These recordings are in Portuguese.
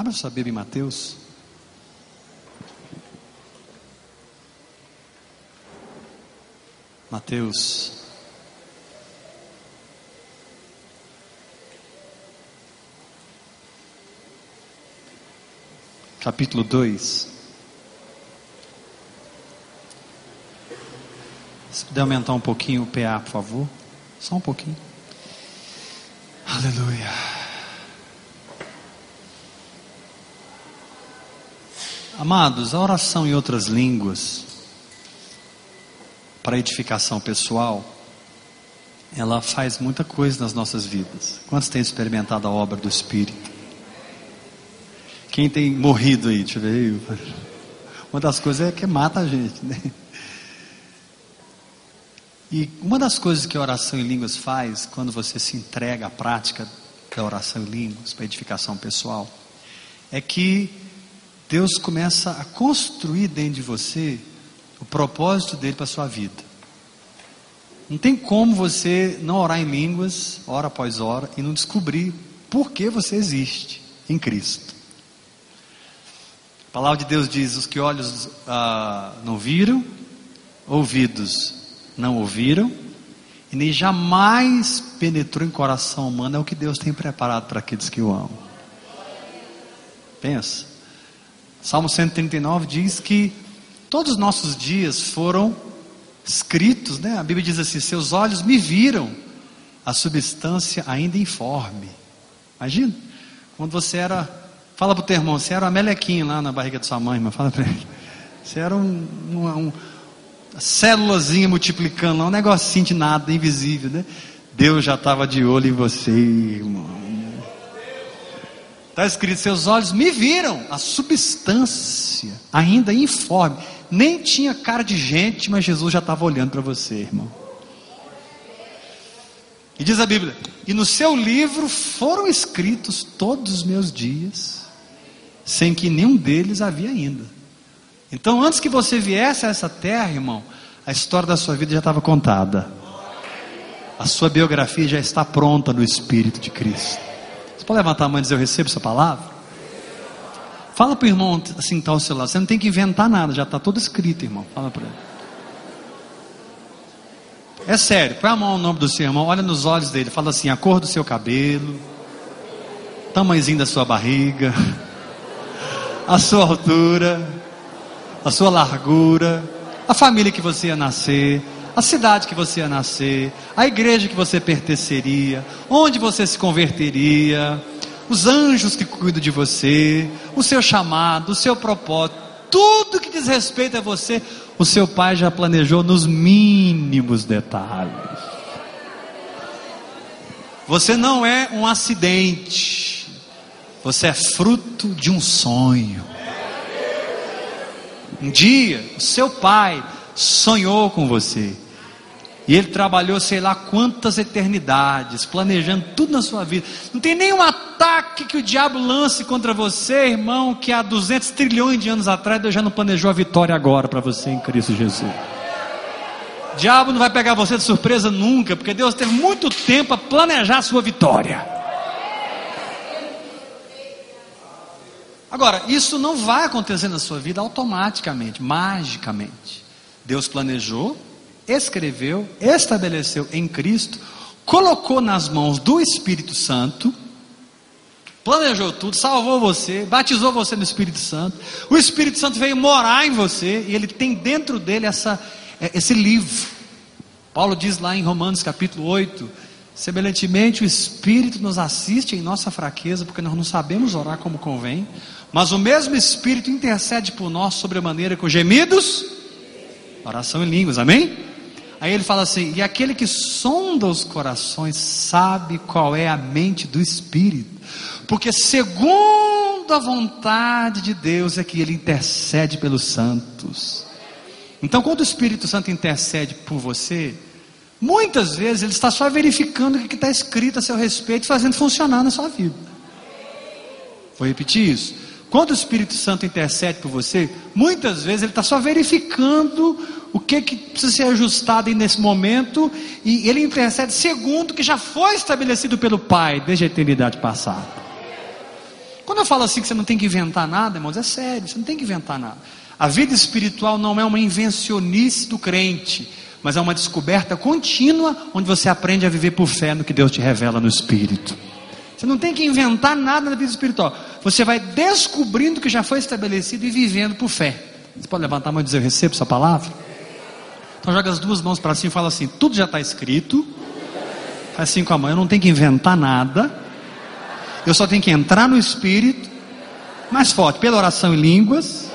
Abra sua Bíblia em Mateus. Mateus. Capítulo 2. Se puder aumentar um pouquinho o PA, por favor. Só um pouquinho. Aleluia. Amados, a oração em outras línguas, para edificação pessoal, ela faz muita coisa nas nossas vidas. Quantos têm experimentado a obra do Espírito? Quem tem morrido aí? Deixa ver. Uma das coisas é que mata a gente, né? E uma das coisas que a oração em línguas faz, quando você se entrega à prática da oração em línguas, para edificação pessoal, é que Deus começa a construir dentro de você o propósito dele para a sua vida. Não tem como você não orar em línguas, hora após hora, e não descobrir por que você existe em Cristo. A palavra de Deus diz: os que olhos ah, não viram, ouvidos não ouviram e nem jamais penetrou em coração humano é o que Deus tem preparado para aqueles que o amam. Pensa. Salmo 139 diz que todos os nossos dias foram escritos, né? A Bíblia diz assim: seus olhos me viram a substância ainda informe. Imagina, quando você era, fala para o teu irmão, você era uma melequinha lá na barriga de sua mãe, mas fala para ele, você era um, um, um célulazinha multiplicando, um negocinho de nada, invisível, né? Deus já estava de olho em você, irmão. Está escrito: seus olhos me viram, a substância, ainda informe. Nem tinha cara de gente, mas Jesus já estava olhando para você, irmão. E diz a Bíblia: E no seu livro foram escritos todos os meus dias, sem que nenhum deles havia ainda. Então, antes que você viesse a essa terra, irmão, a história da sua vida já estava contada. A sua biografia já está pronta no Espírito de Cristo. Você pode levantar a mão e dizer: Eu recebo essa palavra? Fala para o irmão assim, está o celular. Você não tem que inventar nada, já está tudo escrito, irmão. Fala para ele. É sério, põe a mão no nome do seu irmão, olha nos olhos dele, fala assim: a cor do seu cabelo, tamanhozinho da sua barriga, a sua altura a sua largura, a família que você ia nascer, a cidade que você ia nascer, a igreja que você pertenceria, onde você se converteria, os anjos que cuidam de você, o seu chamado, o seu propósito, tudo que diz respeito a você, o seu pai já planejou nos mínimos detalhes. Você não é um acidente, você é fruto de um sonho. Um dia, o seu pai sonhou com você. E ele trabalhou sei lá quantas eternidades, planejando tudo na sua vida. Não tem nenhum ataque que o diabo lance contra você, irmão, que há 200 trilhões de anos atrás Deus já não planejou a vitória agora para você em Cristo Jesus. O diabo não vai pegar você de surpresa nunca, porque Deus teve muito tempo a planejar a sua vitória. Agora, isso não vai acontecer na sua vida automaticamente, magicamente. Deus planejou, escreveu, estabeleceu em Cristo, colocou nas mãos do Espírito Santo, planejou tudo, salvou você, batizou você no Espírito Santo. O Espírito Santo veio morar em você e ele tem dentro dele essa, é, esse livro. Paulo diz lá em Romanos capítulo 8: semelhantemente o Espírito nos assiste em nossa fraqueza, porque nós não sabemos orar como convém. Mas o mesmo Espírito intercede por nós sobre a maneira com gemidos, oração em línguas, amém? Aí ele fala assim: e aquele que sonda os corações sabe qual é a mente do Espírito, porque segundo a vontade de Deus é que ele intercede pelos santos. Então, quando o Espírito Santo intercede por você, muitas vezes ele está só verificando o que está escrito a seu respeito, fazendo funcionar na sua vida. Vou repetir isso. Quando o Espírito Santo intercede por você, muitas vezes ele está só verificando o que, que precisa ser ajustado nesse momento, e ele intercede segundo o que já foi estabelecido pelo Pai desde a eternidade passada. Quando eu falo assim que você não tem que inventar nada, irmãos, é sério, você não tem que inventar nada. A vida espiritual não é uma invencionice do crente, mas é uma descoberta contínua onde você aprende a viver por fé no que Deus te revela no Espírito. Você não tem que inventar nada na vida espiritual. Você vai descobrindo o que já foi estabelecido e vivendo por fé. Você pode levantar a mão e dizer: Eu recebo essa palavra? Então joga as duas mãos para cima e fala assim: Tudo já está escrito. Faz assim com a mão. Eu não tenho que inventar nada. Eu só tenho que entrar no Espírito. Mais forte, pela oração em línguas.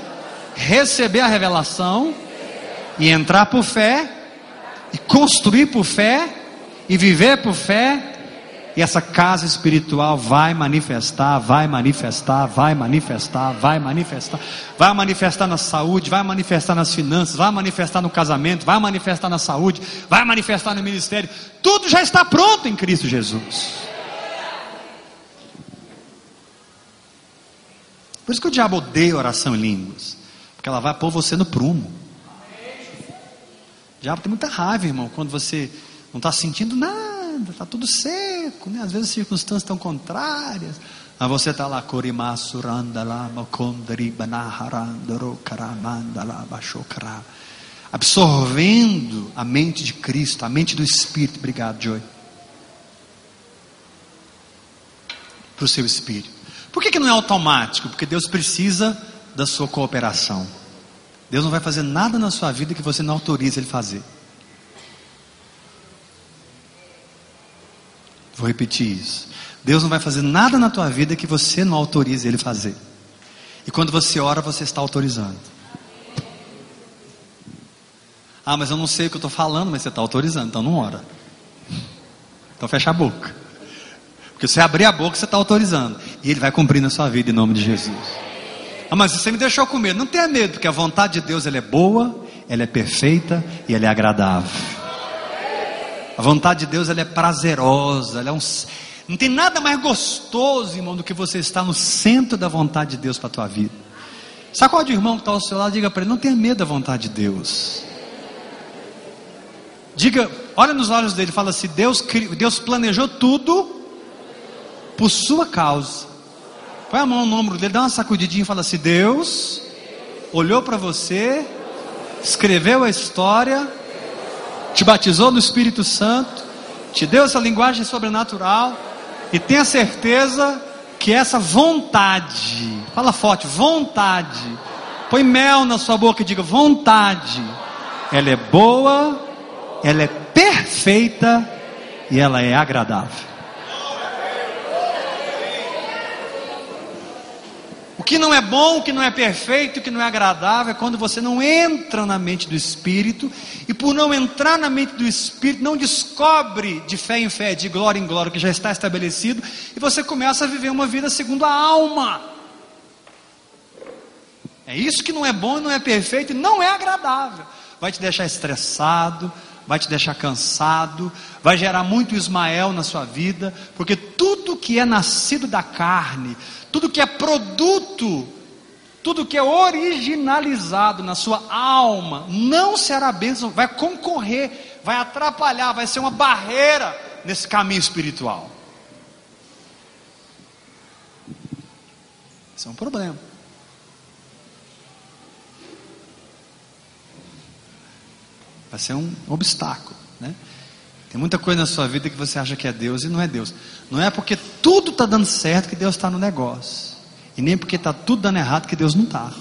Receber a revelação. E entrar por fé. E construir por fé. E viver por fé e essa casa espiritual vai manifestar, vai manifestar, vai manifestar, vai manifestar, vai manifestar na saúde, vai manifestar nas finanças, vai manifestar no casamento, vai manifestar na saúde, vai manifestar no ministério. Tudo já está pronto em Cristo Jesus. Por isso que o diabo odeia oração em línguas, porque ela vai pôr você no prumo. O diabo tem muita raiva, irmão, quando você não está sentindo nada nada, está tudo seco, né? às vezes as circunstâncias estão contrárias. Mas você está lá, absorvendo a mente de Cristo, a mente do Espírito. Obrigado, Joy. Para o seu espírito. Por que, que não é automático? Porque Deus precisa da sua cooperação. Deus não vai fazer nada na sua vida que você não autorize Ele fazer. Vou repetir isso. Deus não vai fazer nada na tua vida que você não autorize Ele fazer. E quando você ora, você está autorizando. Ah, mas eu não sei o que eu estou falando, mas você está autorizando, então não ora. Então fecha a boca. Porque você abrir a boca, você está autorizando. E Ele vai cumprir na sua vida em nome de Jesus. Ah, mas você me deixou com medo. Não tenha medo, porque a vontade de Deus ela é boa, ela é perfeita e ela é agradável. A vontade de Deus ela é prazerosa, ela é um, não tem nada mais gostoso, irmão, do que você estar no centro da vontade de Deus para a tua vida. Sacode o irmão que está ao seu lado, diga para ele: não tenha medo da vontade de Deus. Diga, olha nos olhos dele, fala assim: Deus, Deus planejou tudo por sua causa. Põe a mão no ombro dele, dá uma sacudidinha e fala assim: Deus olhou para você, escreveu a história te batizou no Espírito Santo, te deu essa linguagem sobrenatural, e tenha certeza que essa vontade, fala forte, vontade, põe mel na sua boca e diga vontade, ela é boa, ela é perfeita e ela é agradável. Que não é bom, o que não é perfeito, o que não é agradável é quando você não entra na mente do Espírito, e por não entrar na mente do Espírito, não descobre de fé em fé, de glória em glória, que já está estabelecido, e você começa a viver uma vida segundo a alma. É isso que não é bom, não é perfeito e não é agradável. Vai te deixar estressado, vai te deixar cansado, vai gerar muito Ismael na sua vida, porque tudo que é nascido da carne, tudo que é produto, tudo que é originalizado na sua alma, não será bênção, vai concorrer, vai atrapalhar, vai ser uma barreira nesse caminho espiritual. Isso é um problema. Vai ser um obstáculo, né? Tem muita coisa na sua vida que você acha que é Deus e não é Deus. Não é porque tudo está dando certo que Deus está no negócio. E nem porque está tudo dando errado que Deus não está.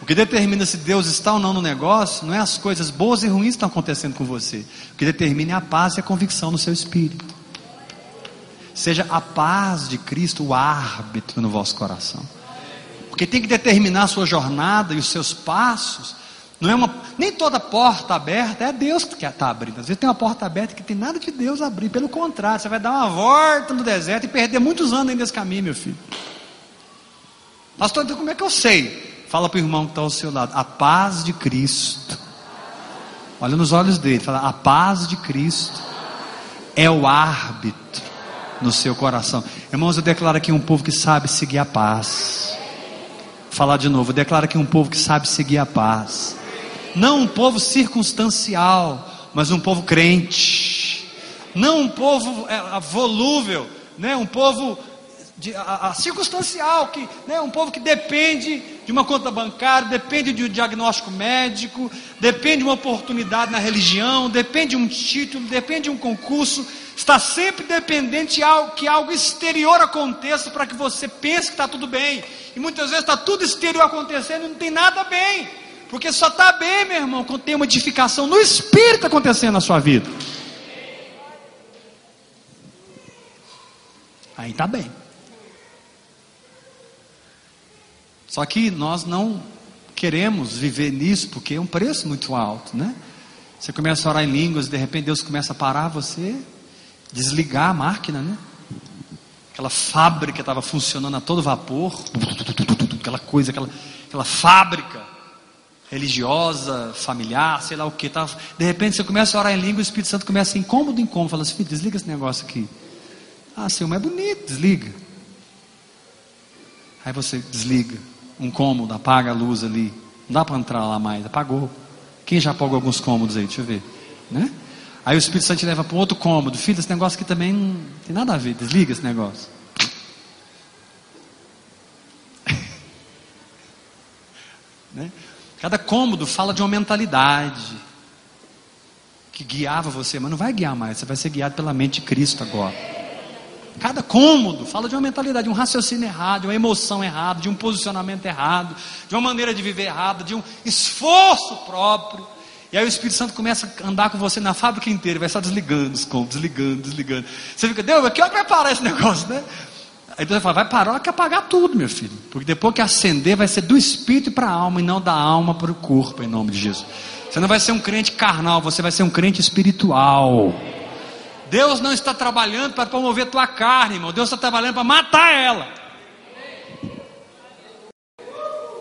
O que determina se Deus está ou não no negócio não é as coisas boas e ruins que estão acontecendo com você. O que determina é a paz e a convicção no seu espírito. Seja a paz de Cristo o árbitro no vosso coração. Porque tem que determinar a sua jornada e os seus passos não é uma, nem toda porta aberta é Deus que está abrindo. Às vezes tem uma porta aberta que tem nada de Deus abrir. Pelo contrário, você vai dar uma volta no deserto e perder muitos anos nesse caminho, meu filho. Pastor, então como é que eu sei? Fala para o irmão que está ao seu lado. A paz de Cristo. Olha nos olhos dele. Fala, a paz de Cristo é o árbitro no seu coração. Irmãos, eu declaro aqui um povo que sabe seguir a paz. Falar de novo, eu declaro aqui um povo que sabe seguir a paz. Não um povo circunstancial, mas um povo crente, não um povo é, volúvel, né, um povo de, a, a circunstancial, que, né, um povo que depende de uma conta bancária, depende de um diagnóstico médico, depende de uma oportunidade na religião, depende de um título, depende de um concurso, está sempre dependente de algo, que algo exterior aconteça para que você pense que está tudo bem. E muitas vezes está tudo exterior acontecendo e não tem nada bem. Porque só está bem, meu irmão, quando tem uma edificação no espírito acontecendo na sua vida. Aí está bem. Só que nós não queremos viver nisso porque é um preço muito alto, né? Você começa a orar em línguas, de repente Deus começa a parar você, desligar a máquina, né? Aquela fábrica estava funcionando a todo vapor, aquela coisa, aquela, aquela fábrica religiosa, familiar, sei lá o que. Tá, de repente você começa a orar em língua, o Espírito Santo começa incômodo, incômodo. Fala assim, desliga esse negócio aqui. Ah, Senhor, mas é bonito, desliga. Aí você desliga um cômodo, apaga a luz ali. Não dá para entrar lá mais, apagou. Quem já apagou alguns cômodos aí? Deixa eu ver. Né? Aí o Espírito Santo te leva para outro cômodo. Filho, esse negócio aqui também não tem nada a ver. Desliga esse negócio. né? Cada cômodo fala de uma mentalidade que guiava você, mas não vai guiar mais. Você vai ser guiado pela mente de Cristo agora. Cada cômodo fala de uma mentalidade, de um raciocínio errado, de uma emoção errada, de um posicionamento errado, de uma maneira de viver errada, de um esforço próprio. E aí o Espírito Santo começa a andar com você na fábrica inteira, vai só desligando os cômodos, desligando, desligando. Você fica, Deus, que hora que vai parar esse negócio, né? Aí Deus fala, vai parar, que apagar tudo, meu filho. Porque depois que acender, vai ser do espírito para a alma e não da alma para o corpo, em nome de Jesus. Você não vai ser um crente carnal, você vai ser um crente espiritual. Deus não está trabalhando para promover tua carne, irmão. Deus está trabalhando para matar ela.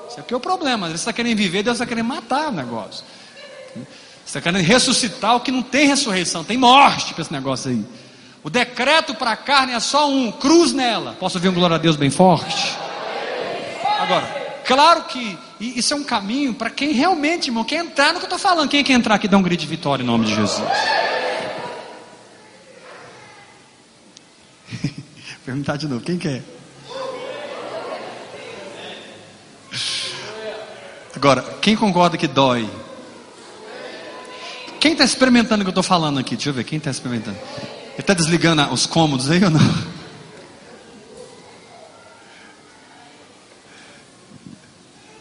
Isso aqui é o problema. Deus está querendo viver, Deus está querendo matar o negócio. Você está querendo ressuscitar o que não tem ressurreição, tem morte para esse negócio aí. O decreto para a carne é só um, cruz nela. Posso ouvir um glória a Deus bem forte? Agora, claro que isso é um caminho para quem realmente, irmão, quer entrar no que eu estou falando. Quem quer entrar aqui dá um grito de vitória em nome de Jesus. Perguntar de novo, quem quer? Agora, quem concorda que dói? Quem está experimentando o que eu estou falando aqui? Deixa eu ver, quem está experimentando? Ele está desligando os cômodos aí ou não?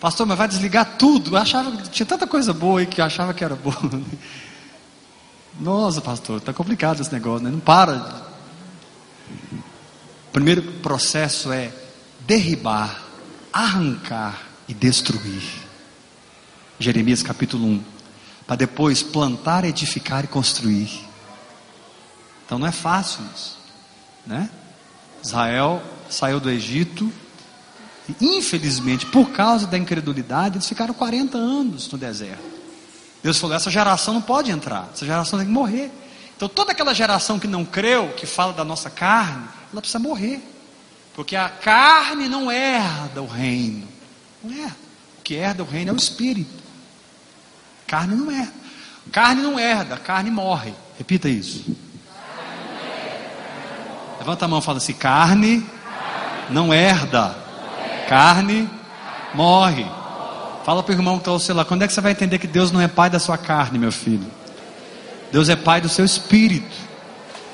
Pastor, mas vai desligar tudo? Eu achava tinha tanta coisa boa aí que eu achava que era boa. Nossa, pastor, está complicado esse negócio, né? Não para. O primeiro processo é derribar, arrancar e destruir. Jeremias capítulo 1. Para depois plantar, edificar e construir. Então não é fácil isso. Né? Israel saiu do Egito e, infelizmente, por causa da incredulidade, eles ficaram 40 anos no deserto. Deus falou: essa geração não pode entrar, essa geração tem que morrer. Então toda aquela geração que não creu, que fala da nossa carne, ela precisa morrer. Porque a carne não herda o reino. Não é. O que herda o reino é o espírito. Carne não herda. Carne não herda, carne morre. Repita isso. Levanta a mão e fala assim: carne não herda, carne morre. Fala para o irmão que está ao lado: quando é que você vai entender que Deus não é pai da sua carne, meu filho? Deus é pai do seu espírito.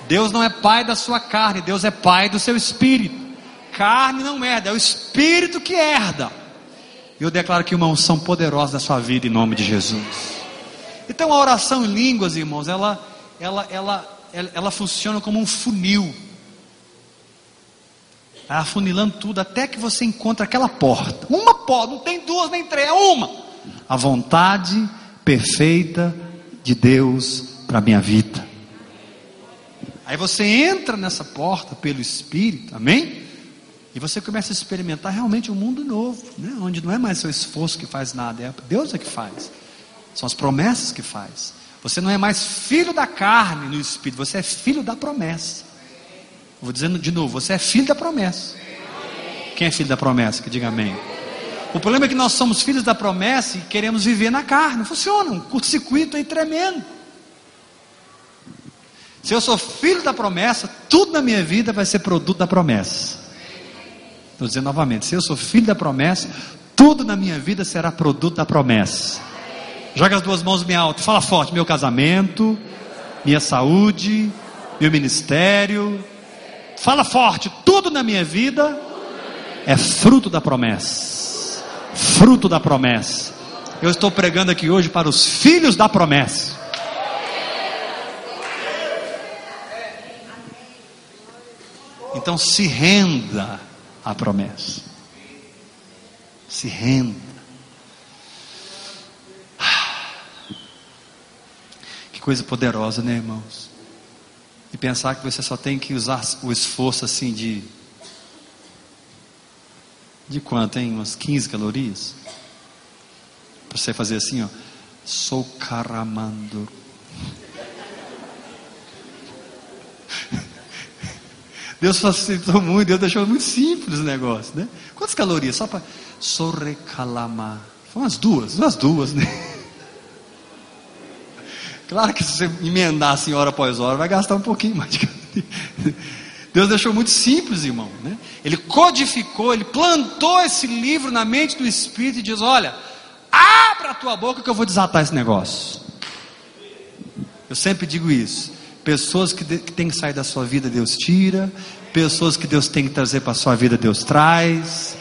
Deus não é pai da sua carne, Deus é pai do seu espírito. Carne não herda, é o espírito que herda. E eu declaro que uma unção poderosa na sua vida em nome de Jesus. Então a oração em línguas, irmãos, ela, ela, ela, ela, ela funciona como um funil. Tá afunilando tudo até que você encontra aquela porta. Uma porta, não tem duas nem três, é uma. A vontade perfeita de Deus para a minha vida. Aí você entra nessa porta pelo Espírito, amém? E você começa a experimentar realmente um mundo novo, né? onde não é mais seu esforço que faz nada, é Deus é que faz. São as promessas que faz. Você não é mais filho da carne no Espírito, você é filho da promessa. Vou dizendo de novo, você é filho da promessa. Quem é filho da promessa? Que diga amém. O problema é que nós somos filhos da promessa e queremos viver na carne. Funciona, um curto-circuito aí tremendo. Se eu sou filho da promessa, tudo na minha vida vai ser produto da promessa. Estou dizendo novamente: se eu sou filho da promessa, tudo na minha vida será produto da promessa. Joga as duas mãos bem alto, fala forte: meu casamento, minha saúde, meu ministério. Fala forte: tudo na minha vida é fruto da promessa. Fruto da promessa. Eu estou pregando aqui hoje para os filhos da promessa. Então se renda à promessa. Se renda. Que coisa poderosa, né, irmãos? E pensar que você só tem que usar o esforço assim de. De quanto, hein? Umas 15 calorias? Para você fazer assim, ó. Sou caramando. Deus facilitou muito, Deus deixou muito simples o negócio, né? Quantas calorias? Só para sorrecalama. Foi umas duas, umas duas, né? Claro que se você emendar assim hora após hora, vai gastar um pouquinho mais de Deus deixou muito simples, irmão. Né? Ele codificou, ele plantou esse livro na mente do Espírito e diz: Olha, abra a tua boca que eu vou desatar esse negócio. Eu sempre digo isso. Pessoas que, de, que tem que sair da sua vida, Deus tira. Pessoas que Deus tem que trazer para a sua vida, Deus traz.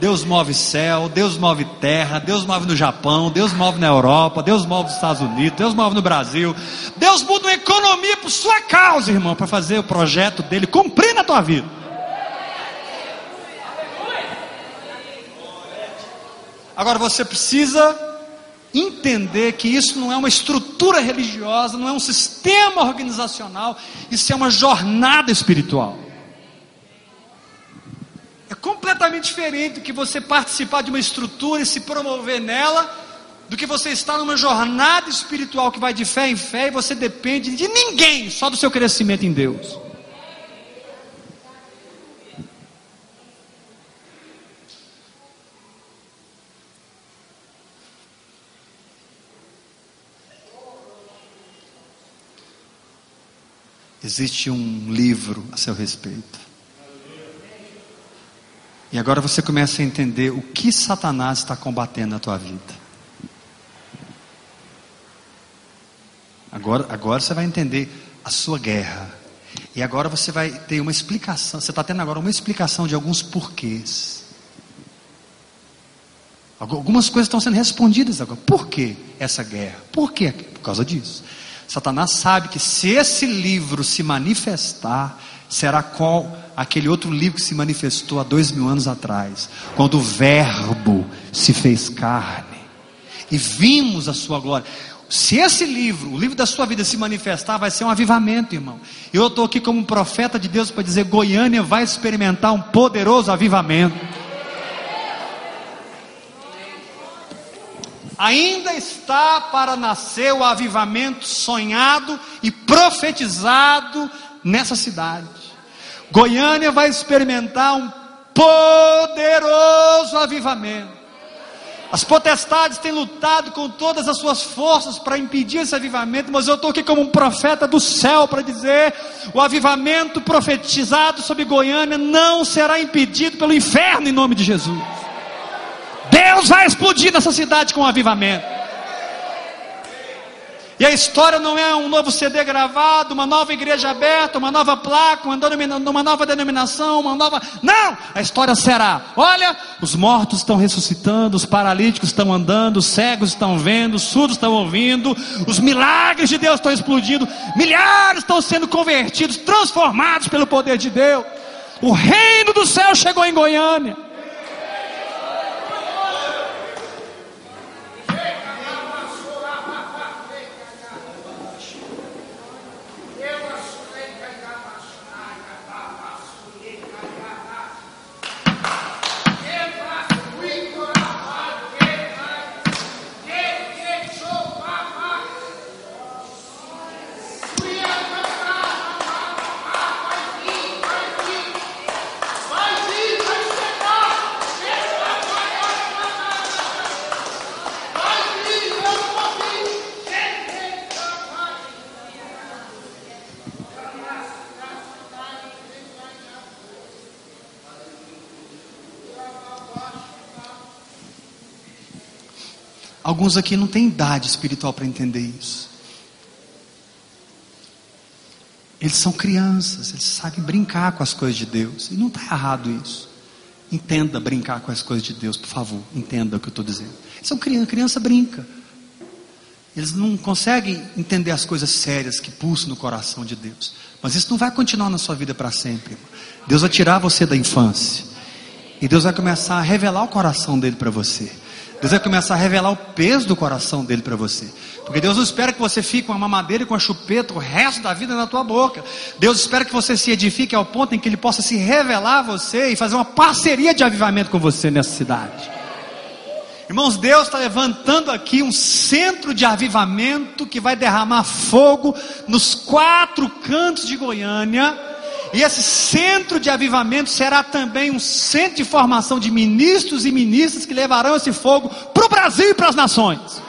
Deus move céu, Deus move terra, Deus move no Japão, Deus move na Europa, Deus move nos Estados Unidos, Deus move no Brasil. Deus muda uma economia por sua causa, irmão, para fazer o projeto dele cumprir na tua vida. Agora você precisa entender que isso não é uma estrutura religiosa, não é um sistema organizacional, isso é uma jornada espiritual. É completamente diferente do que você participar de uma estrutura e se promover nela, do que você estar numa jornada espiritual que vai de fé em fé e você depende de ninguém, só do seu crescimento em Deus. Existe um livro a seu respeito. E agora você começa a entender o que Satanás está combatendo na tua vida. Agora, agora você vai entender a sua guerra. E agora você vai ter uma explicação. Você está tendo agora uma explicação de alguns porquês. Algumas coisas estão sendo respondidas agora. Por que essa guerra? Por quê? Por causa disso. Satanás sabe que se esse livro se manifestar, será qual aquele outro livro que se manifestou há dois mil anos atrás, quando o Verbo se fez carne e vimos a sua glória. Se esse livro, o livro da sua vida, se manifestar, vai ser um avivamento, irmão. Eu estou aqui como um profeta de Deus para dizer: Goiânia vai experimentar um poderoso avivamento. Ainda está para nascer o avivamento sonhado e profetizado nessa cidade. Goiânia vai experimentar um poderoso avivamento. As potestades têm lutado com todas as suas forças para impedir esse avivamento, mas eu estou aqui como um profeta do céu para dizer: o avivamento profetizado sobre Goiânia não será impedido pelo inferno em nome de Jesus. Deus vai explodir nessa cidade com um avivamento. E a história não é um novo CD gravado, uma nova igreja aberta, uma nova placa, uma nova denominação, uma nova. Não! A história será: olha, os mortos estão ressuscitando, os paralíticos estão andando, os cegos estão vendo, os surdos estão ouvindo, os milagres de Deus estão explodindo, milhares estão sendo convertidos, transformados pelo poder de Deus. O reino do céu chegou em Goiânia. Alguns aqui não têm idade espiritual para entender isso. Eles são crianças, eles sabem brincar com as coisas de Deus. E não está errado isso. Entenda brincar com as coisas de Deus, por favor. Entenda o que eu estou dizendo. São criança, criança brinca. Eles não conseguem entender as coisas sérias que pulsam no coração de Deus. Mas isso não vai continuar na sua vida para sempre. Deus vai tirar você da infância. E Deus vai começar a revelar o coração dele para você. Deus vai começar a revelar o peso do coração dele para você. Porque Deus não espera que você fique com a mamadeira e com a chupeta o resto da vida na tua boca. Deus espera que você se edifique ao ponto em que Ele possa se revelar a você e fazer uma parceria de avivamento com você nessa cidade. Irmãos, Deus está levantando aqui um centro de avivamento que vai derramar fogo nos quatro cantos de Goiânia e esse centro de avivamento será também um centro de formação de ministros e ministras que levarão esse fogo para o Brasil e para as nações.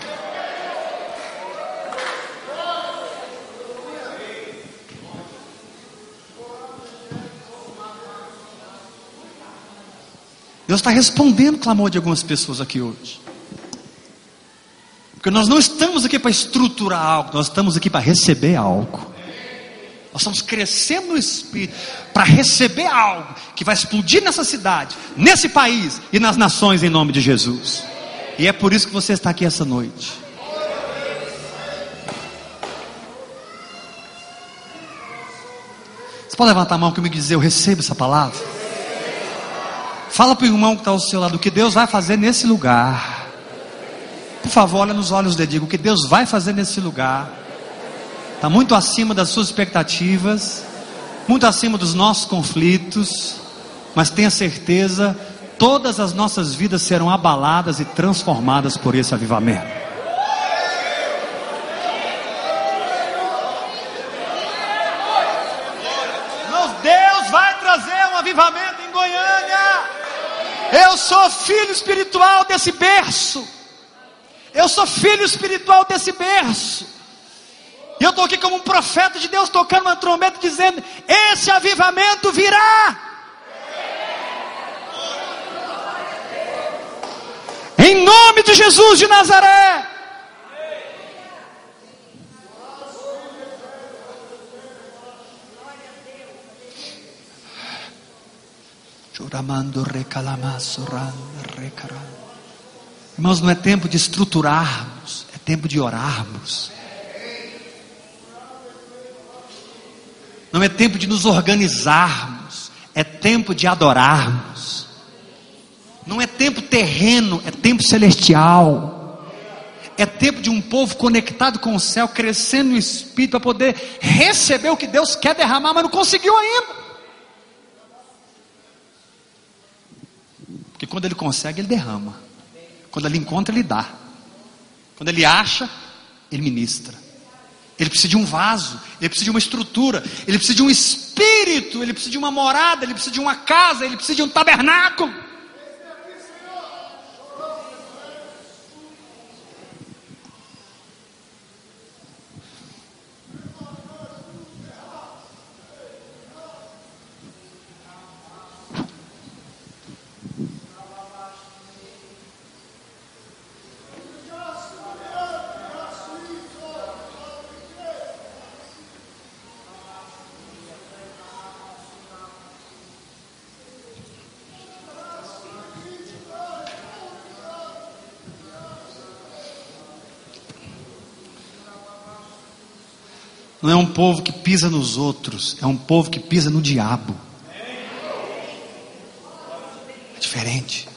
Deus está respondendo o clamor de algumas pessoas aqui hoje. Porque nós não estamos aqui para estruturar algo, nós estamos aqui para receber algo. Nós estamos crescendo no Espírito para receber algo que vai explodir nessa cidade, nesse país e nas nações em nome de Jesus. E é por isso que você está aqui essa noite. Você pode levantar a mão comigo e dizer: Eu recebo essa palavra? Fala para o irmão que está ao seu lado o que Deus vai fazer nesse lugar. Por favor, olha nos olhos dele, diga o que Deus vai fazer nesse lugar está muito acima das suas expectativas, muito acima dos nossos conflitos, mas tenha certeza, todas as nossas vidas serão abaladas e transformadas por esse avivamento. Avivamento em Goiânia. Eu sou filho espiritual desse berço. Eu sou filho espiritual desse berço. E eu estou aqui como um profeta de Deus, tocando uma trombeta, dizendo: Esse avivamento virá. Em nome de Jesus de Nazaré. Irmãos, não é tempo de estruturarmos, é tempo de orarmos. Não é tempo de nos organizarmos, é tempo de adorarmos. Não é tempo terreno, é tempo celestial. É tempo de um povo conectado com o céu, crescendo no espírito para poder receber o que Deus quer derramar, mas não conseguiu ainda. Porque quando ele consegue, ele derrama. Quando ele encontra, ele dá. Quando ele acha, ele ministra. Ele precisa de um vaso, ele precisa de uma estrutura, ele precisa de um espírito, ele precisa de uma morada, ele precisa de uma casa, ele precisa de um tabernáculo. Não é um povo que pisa nos outros, é um povo que pisa no diabo. É diferente.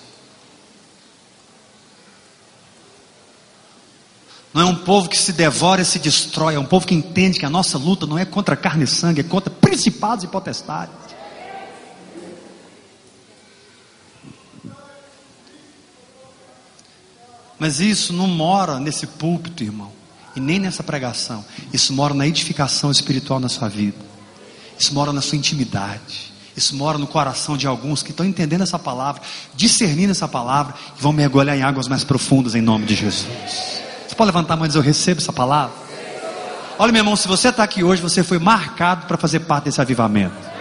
Não é um povo que se devora e se destrói, é um povo que entende que a nossa luta não é contra carne e sangue, é contra principados e potestades. Mas isso não mora nesse púlpito, irmão e nem nessa pregação. Isso mora na edificação espiritual na sua vida. Isso mora na sua intimidade. Isso mora no coração de alguns que estão entendendo essa palavra, discernindo essa palavra e vão mergulhar em águas mais profundas em nome de Jesus. Você pode levantar a mão e dizer: Eu recebo essa palavra? Olha, meu irmão, se você está aqui hoje, você foi marcado para fazer parte desse avivamento.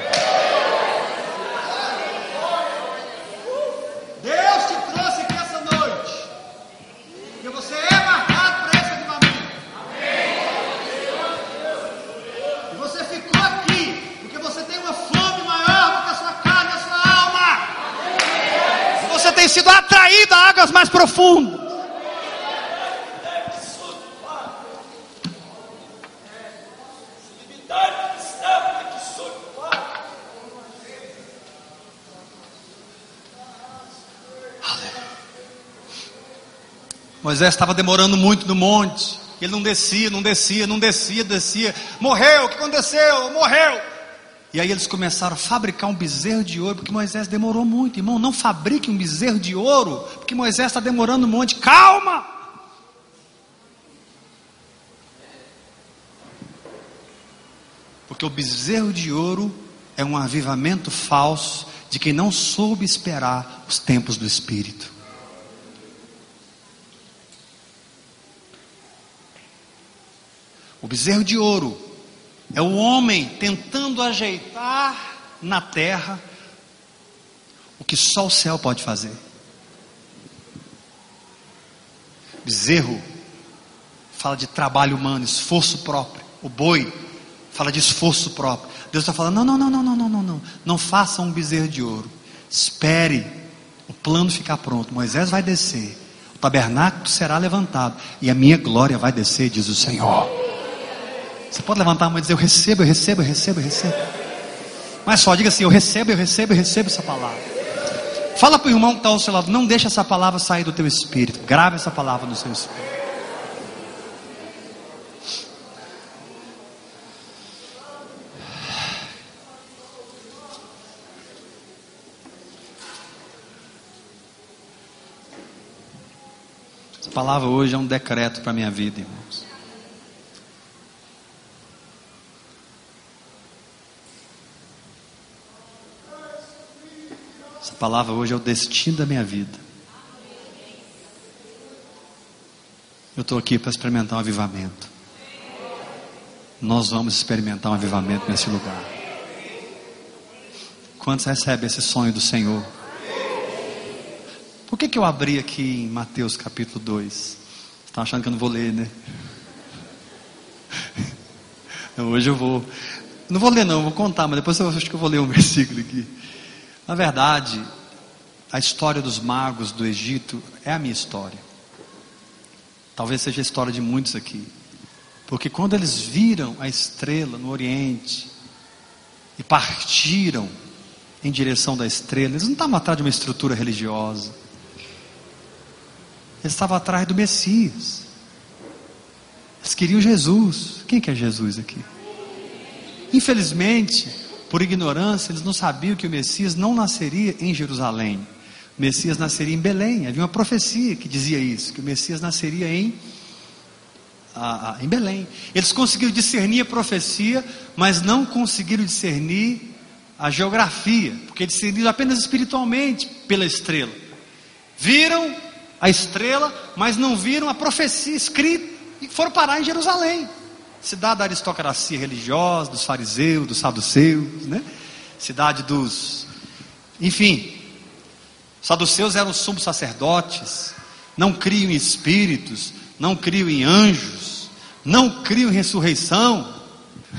Profundas. Moisés estava demorando muito no monte. Ele não descia, não descia, não descia, descia. Morreu, o que aconteceu? Morreu. E aí eles começaram a fabricar um bezerro de ouro, porque Moisés demorou muito. Irmão, não fabrique um bezerro de ouro, porque Moisés está demorando um monte. Calma! Porque o bezerro de ouro é um avivamento falso de quem não soube esperar os tempos do Espírito. O bezerro de ouro é o homem tentando ajeitar na terra o que só o céu pode fazer. Bezerro fala de trabalho humano, esforço próprio. O boi fala de esforço próprio. Deus está falando: não, não, não, não, não, não, não, não. Não faça um bezerro de ouro. Espere o plano ficar pronto. Moisés vai descer. O tabernáculo será levantado. E a minha glória vai descer, diz o Senhor. Você pode levantar a mão e dizer: Eu recebo, eu recebo, eu recebo, eu recebo. Mas só diga assim: Eu recebo, eu recebo, eu recebo essa palavra. Fala para o irmão que está ao seu lado: Não deixe essa palavra sair do teu espírito. Grave essa palavra no seu espírito. Essa palavra hoje é um decreto para a minha vida, irmãos. Palavra hoje é o destino da minha vida. Eu estou aqui para experimentar um avivamento. Nós vamos experimentar um avivamento nesse lugar. Quantos recebem esse sonho do Senhor? Por que, que eu abri aqui em Mateus capítulo 2? Estão achando que eu não vou ler, né? Hoje eu vou. Não vou ler, não, vou contar, mas depois eu acho que eu vou ler um versículo aqui. Na verdade, a história dos magos do Egito é a minha história. Talvez seja a história de muitos aqui. Porque quando eles viram a estrela no Oriente e partiram em direção da estrela, eles não estavam atrás de uma estrutura religiosa. Eles estavam atrás do Messias. Eles queriam Jesus. Quem que é Jesus aqui? Infelizmente, por ignorância, eles não sabiam que o Messias não nasceria em Jerusalém. O Messias nasceria em Belém. Havia uma profecia que dizia isso: que o Messias nasceria em, em Belém. Eles conseguiram discernir a profecia, mas não conseguiram discernir a geografia, porque discerniram apenas espiritualmente pela estrela. Viram a estrela, mas não viram a profecia escrita e foram parar em Jerusalém cidade da aristocracia religiosa, dos fariseus, dos saduceus, né? cidade dos. Enfim, saduceus eram sumos sacerdotes, não criam em espíritos, não criam em anjos, não criam em ressurreição.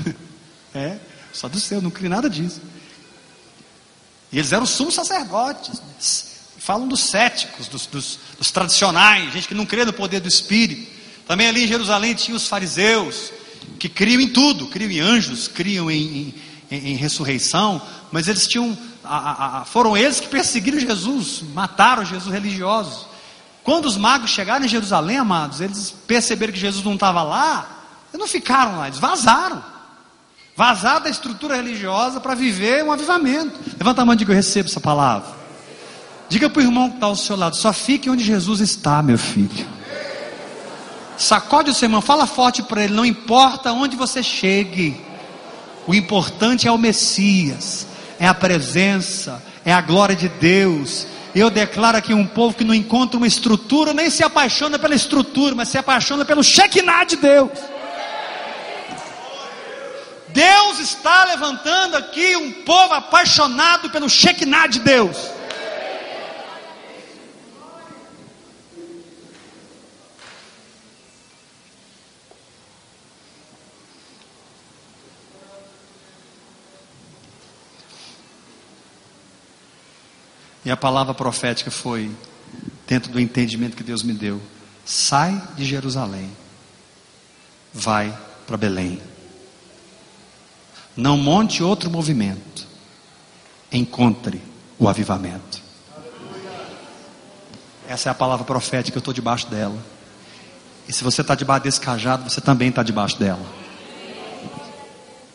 é, saduceus não criam nada disso. E eles eram sumos sacerdotes. Falam dos céticos, dos, dos, dos tradicionais, gente que não crê no poder do Espírito. Também ali em Jerusalém tinha os fariseus, que criam em tudo, criam em anjos, criam em, em, em ressurreição, mas eles tinham, a, a, foram eles que perseguiram Jesus, mataram Jesus religiosos. Quando os magos chegaram em Jerusalém, amados, eles perceberam que Jesus não estava lá, eles não ficaram lá, eles vazaram. Vazaram da estrutura religiosa para viver um avivamento. Levanta a mão e diga: Eu recebo essa palavra. Diga para o irmão que está ao seu lado: Só fique onde Jesus está, meu filho. Sacode o seu irmão, fala forte para ele, não importa onde você chegue, o importante é o Messias, é a presença, é a glória de Deus. Eu declaro aqui um povo que não encontra uma estrutura, nem se apaixona pela estrutura, mas se apaixona pelo Shekinah de Deus. Deus está levantando aqui um povo apaixonado pelo Shekinah de Deus. E a palavra profética foi, dentro do entendimento que Deus me deu: sai de Jerusalém, vai para Belém. Não monte outro movimento, encontre o avivamento. Essa é a palavra profética, eu estou debaixo dela. E se você está debaixo desse cajado, você também está debaixo dela.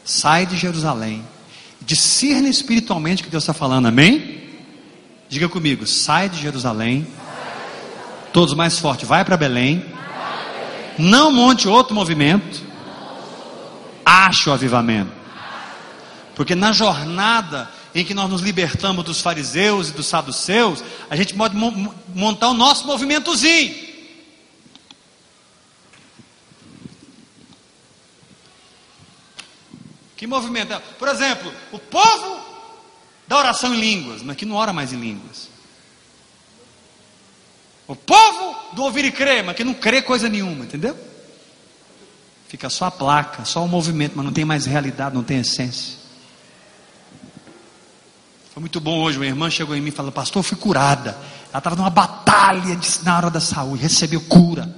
Sai de Jerusalém. Discerne espiritualmente o que Deus está falando, amém? Diga comigo, sai de Jerusalém. Todos mais forte, vai para Belém. Não monte outro movimento. Ache o avivamento. Porque na jornada em que nós nos libertamos dos fariseus e dos saduceus, a gente pode montar o nosso movimentozinho. Que movimento? É? Por exemplo, o povo da oração em línguas, mas que não ora mais em línguas. O povo do ouvir e crer, mas que não crê coisa nenhuma, entendeu? Fica só a placa, só o movimento, mas não tem mais realidade, não tem essência. Foi muito bom hoje, uma irmã chegou em mim e falou, pastor, eu fui curada. Ela estava numa batalha na hora da saúde, recebeu cura.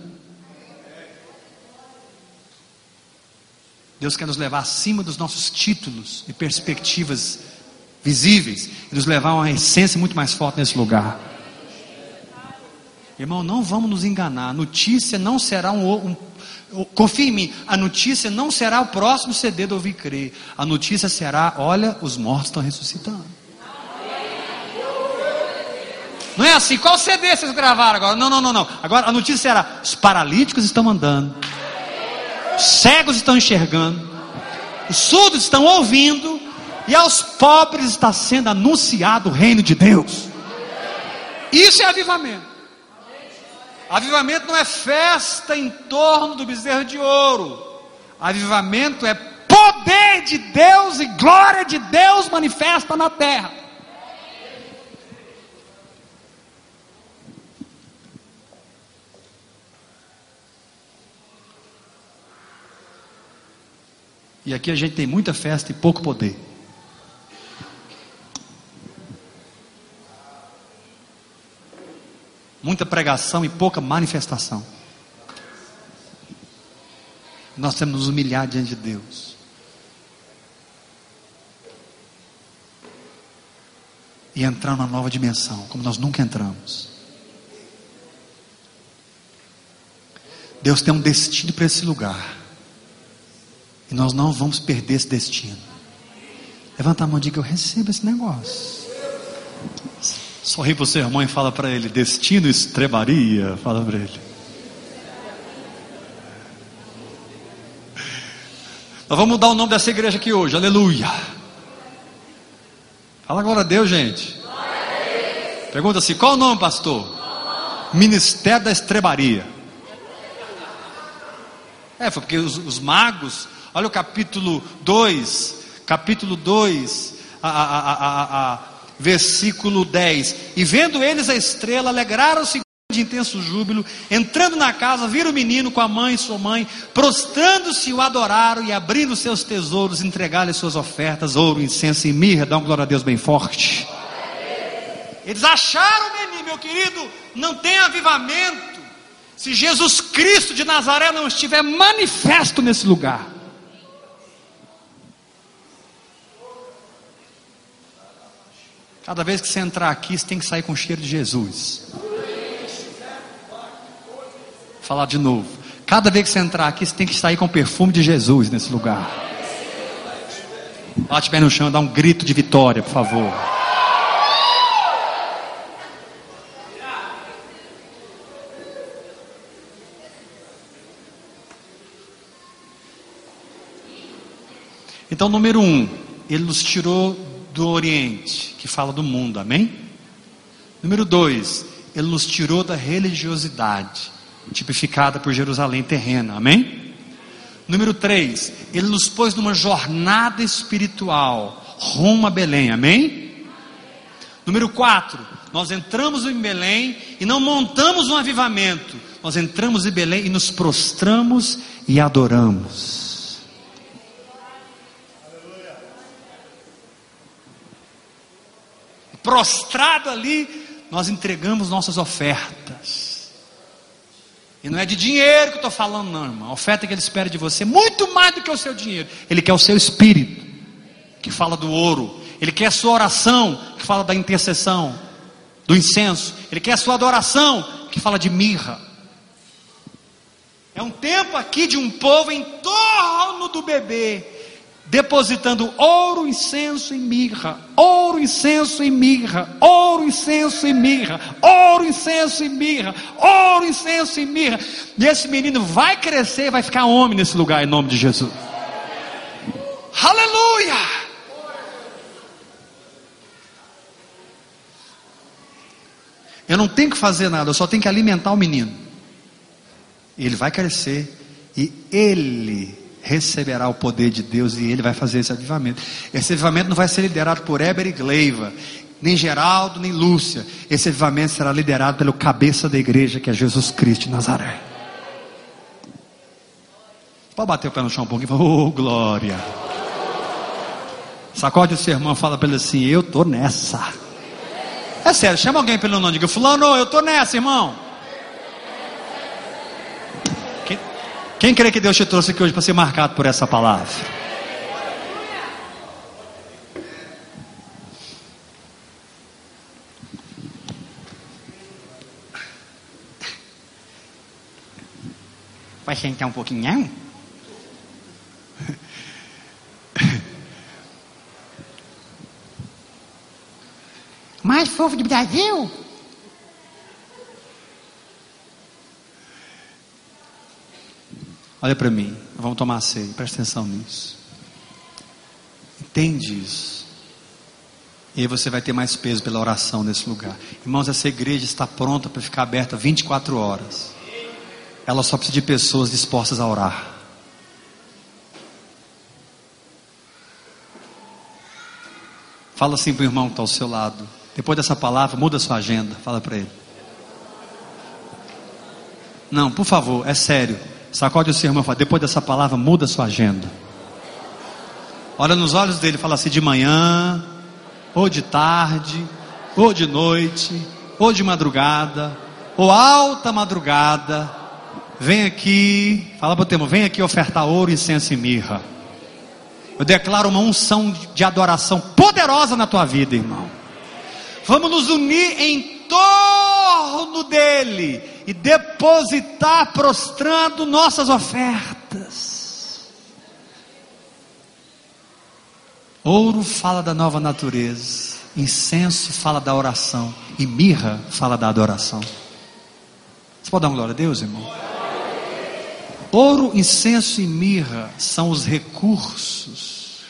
Deus quer nos levar acima dos nossos títulos e perspectivas visíveis e nos levar a uma essência muito mais forte nesse lugar. Irmão, não vamos nos enganar. A notícia não será um, um confia em mim, a notícia não será o próximo CD do Ouvir Crer. A notícia será: olha, os mortos estão ressuscitando. Não é assim, qual CD vocês gravaram agora? Não, não, não, não. Agora a notícia será: os paralíticos estão andando cegos estão enxergando, os surdos estão ouvindo, e aos pobres está sendo anunciado o reino de Deus. Isso é avivamento. Avivamento não é festa em torno do bezerro de ouro. Avivamento é poder de Deus e glória de Deus manifesta na terra. E aqui a gente tem muita festa e pouco poder. Muita pregação e pouca manifestação. Nós temos que nos humilhar diante de Deus. E entrar numa nova dimensão, como nós nunca entramos. Deus tem um destino para esse lugar. E nós não vamos perder esse destino. Levanta a mão e diga: Eu recebo esse negócio. Sorri para o seu irmão e fala para ele: Destino estrebaria. Fala para ele. Nós vamos mudar o nome dessa igreja aqui hoje. Aleluia. Fala agora a Deus, gente. Pergunta assim: qual o nome, pastor? Ministério da Estrebaria. É, foi porque os, os magos Olha o capítulo 2, capítulo 2, a, a, a, a, versículo 10. E vendo eles a estrela, alegraram-se de intenso júbilo, entrando na casa, viram o menino com a mãe e sua mãe, prostrando-se, o adoraram e abrindo seus tesouros, entregaram-lhe suas ofertas, ouro, incenso e mirra. Dá uma glória a Deus bem forte. Eles acharam o menino, meu querido, não tem avivamento. Se Jesus Cristo de Nazaré não estiver manifesto nesse lugar. Cada vez que você entrar aqui, você tem que sair com o cheiro de Jesus. Vou falar de novo. Cada vez que você entrar aqui, você tem que sair com o perfume de Jesus nesse lugar. Bate bem no chão, dá um grito de vitória, por favor. Então, número um, ele nos tirou do Oriente, que fala do mundo, amém? Número dois, ele nos tirou da religiosidade, tipificada por Jerusalém terrena, amém? Número três, ele nos pôs numa jornada espiritual rumo a Belém, amém? Número quatro, nós entramos em Belém e não montamos um avivamento, nós entramos em Belém e nos prostramos e adoramos. Prostrado ali, nós entregamos nossas ofertas. E não é de dinheiro que eu estou falando, não, irmão. A oferta que ele espera de você, muito mais do que o seu dinheiro. Ele quer o seu espírito, que fala do ouro. Ele quer a sua oração, que fala da intercessão, do incenso. Ele quer a sua adoração, que fala de mirra. É um tempo aqui de um povo em torno do bebê, depositando ouro, incenso e mirra, ouro, incenso e mirra, ouro, incenso e mirra, ouro, incenso e mirra, ouro, incenso e mirra. E esse menino vai crescer vai ficar homem nesse lugar em nome de Jesus. Aleluia! Eu não tenho que fazer nada, eu só tenho que alimentar o menino. Ele vai crescer e ele receberá o poder de Deus e ele vai fazer esse avivamento. Esse avivamento não vai ser liderado por Eber e Gleiva, nem Geraldo, nem Lúcia. Esse avivamento será liderado pelo cabeça da igreja, que é Jesus Cristo de Nazaré. Pode bater o pé no chão um pouquinho e falar, oh glória. Sacode o seu irmão fala para ele assim: Eu estou nessa. É sério, chama alguém pelo nome, diga, Fulano, eu estou nessa, irmão. Quem, quem crê que Deus te trouxe aqui hoje para ser marcado por essa palavra? Vai sentar um pouquinho? Mais fofo de Brasil? Olha para mim, vamos tomar ceia, presta atenção nisso. Entende isso. E aí você vai ter mais peso pela oração nesse lugar. Irmãos, essa igreja está pronta para ficar aberta 24 horas. Ela só precisa de pessoas dispostas a orar. Fala assim para o irmão que está ao seu lado. Depois dessa palavra, muda a sua agenda. Fala para ele. Não, por favor, é sério. Sacode o seu irmão e fala: depois dessa palavra, muda sua agenda. Olha nos olhos dele e fala assim: de manhã, ou de tarde, ou de noite, ou de madrugada, ou alta madrugada. Vem aqui, fala para o termo, vem aqui ofertar ouro, incenso e mirra. Eu declaro uma unção de adoração poderosa na tua vida, irmão. Vamos nos unir em torno dele e depositar prostrando nossas ofertas. Ouro fala da nova natureza, incenso fala da oração e mirra fala da adoração. Você pode dar uma glória a Deus, irmão? Ouro, incenso e mirra são os recursos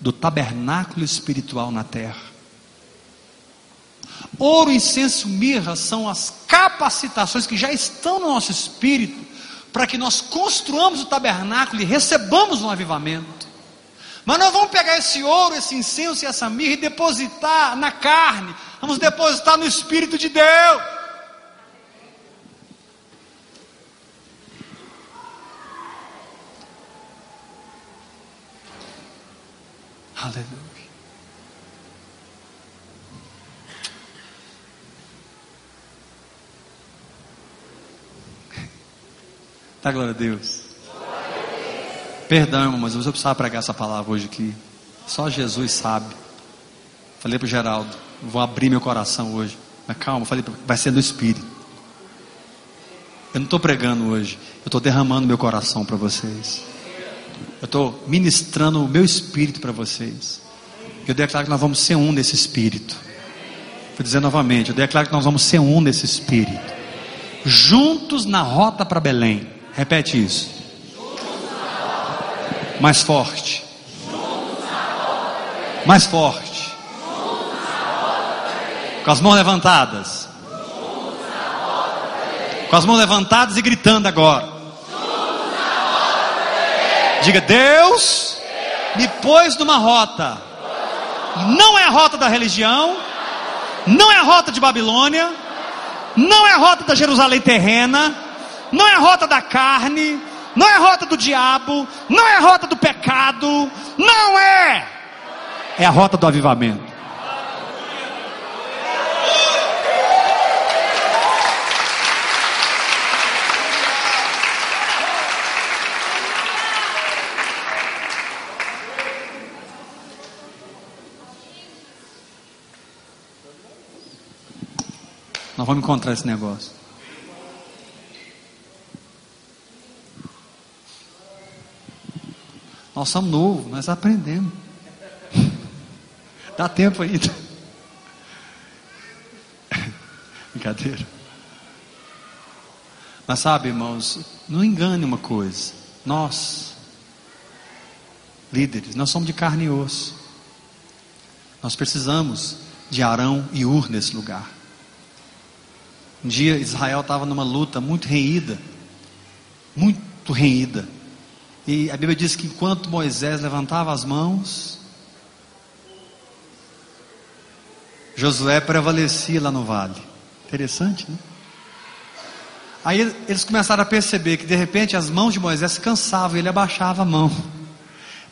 do tabernáculo espiritual na terra. Ouro, incenso, mirra são as capacitações que já estão no nosso espírito para que nós construamos o tabernáculo e recebamos um avivamento. Mas nós vamos pegar esse ouro, esse incenso e essa mirra e depositar na carne, vamos depositar no Espírito de Deus. Aleluia. Tá, glória a Deus. Perdão, irmão, mas eu precisava pregar essa palavra hoje aqui. Só Jesus sabe. Falei para o Geraldo, vou abrir meu coração hoje. Mas calma, falei, vai ser no Espírito. Eu não estou pregando hoje, eu estou derramando meu coração para vocês. Eu estou ministrando o meu espírito para vocês. Eu declaro que nós vamos ser um nesse espírito. Vou dizer novamente, eu declaro que nós vamos ser um nesse espírito. Juntos na rota para Belém. Repete isso. Mais forte. Mais forte. Com as mãos levantadas. Com as mãos levantadas e gritando agora. Diga: Deus me pôs numa rota. Não é a rota da religião. Não é a rota de Babilônia. Não é a rota da Jerusalém terrena não é a rota da carne, não é a rota do diabo, não é a rota do pecado, não é. É a rota do avivamento. Nós vamos encontrar esse negócio. Nós somos novos, nós aprendemos. Dá tempo ainda. Brincadeira. Mas sabe, irmãos, não engane uma coisa. Nós, líderes, nós somos de carne e osso. Nós precisamos de Arão e Ur nesse lugar. Um dia Israel estava numa luta muito reída, muito reída. E a Bíblia diz que enquanto Moisés levantava as mãos, Josué prevalecia lá no vale. Interessante, né? Aí eles começaram a perceber que de repente as mãos de Moisés cansavam e ele abaixava a mão.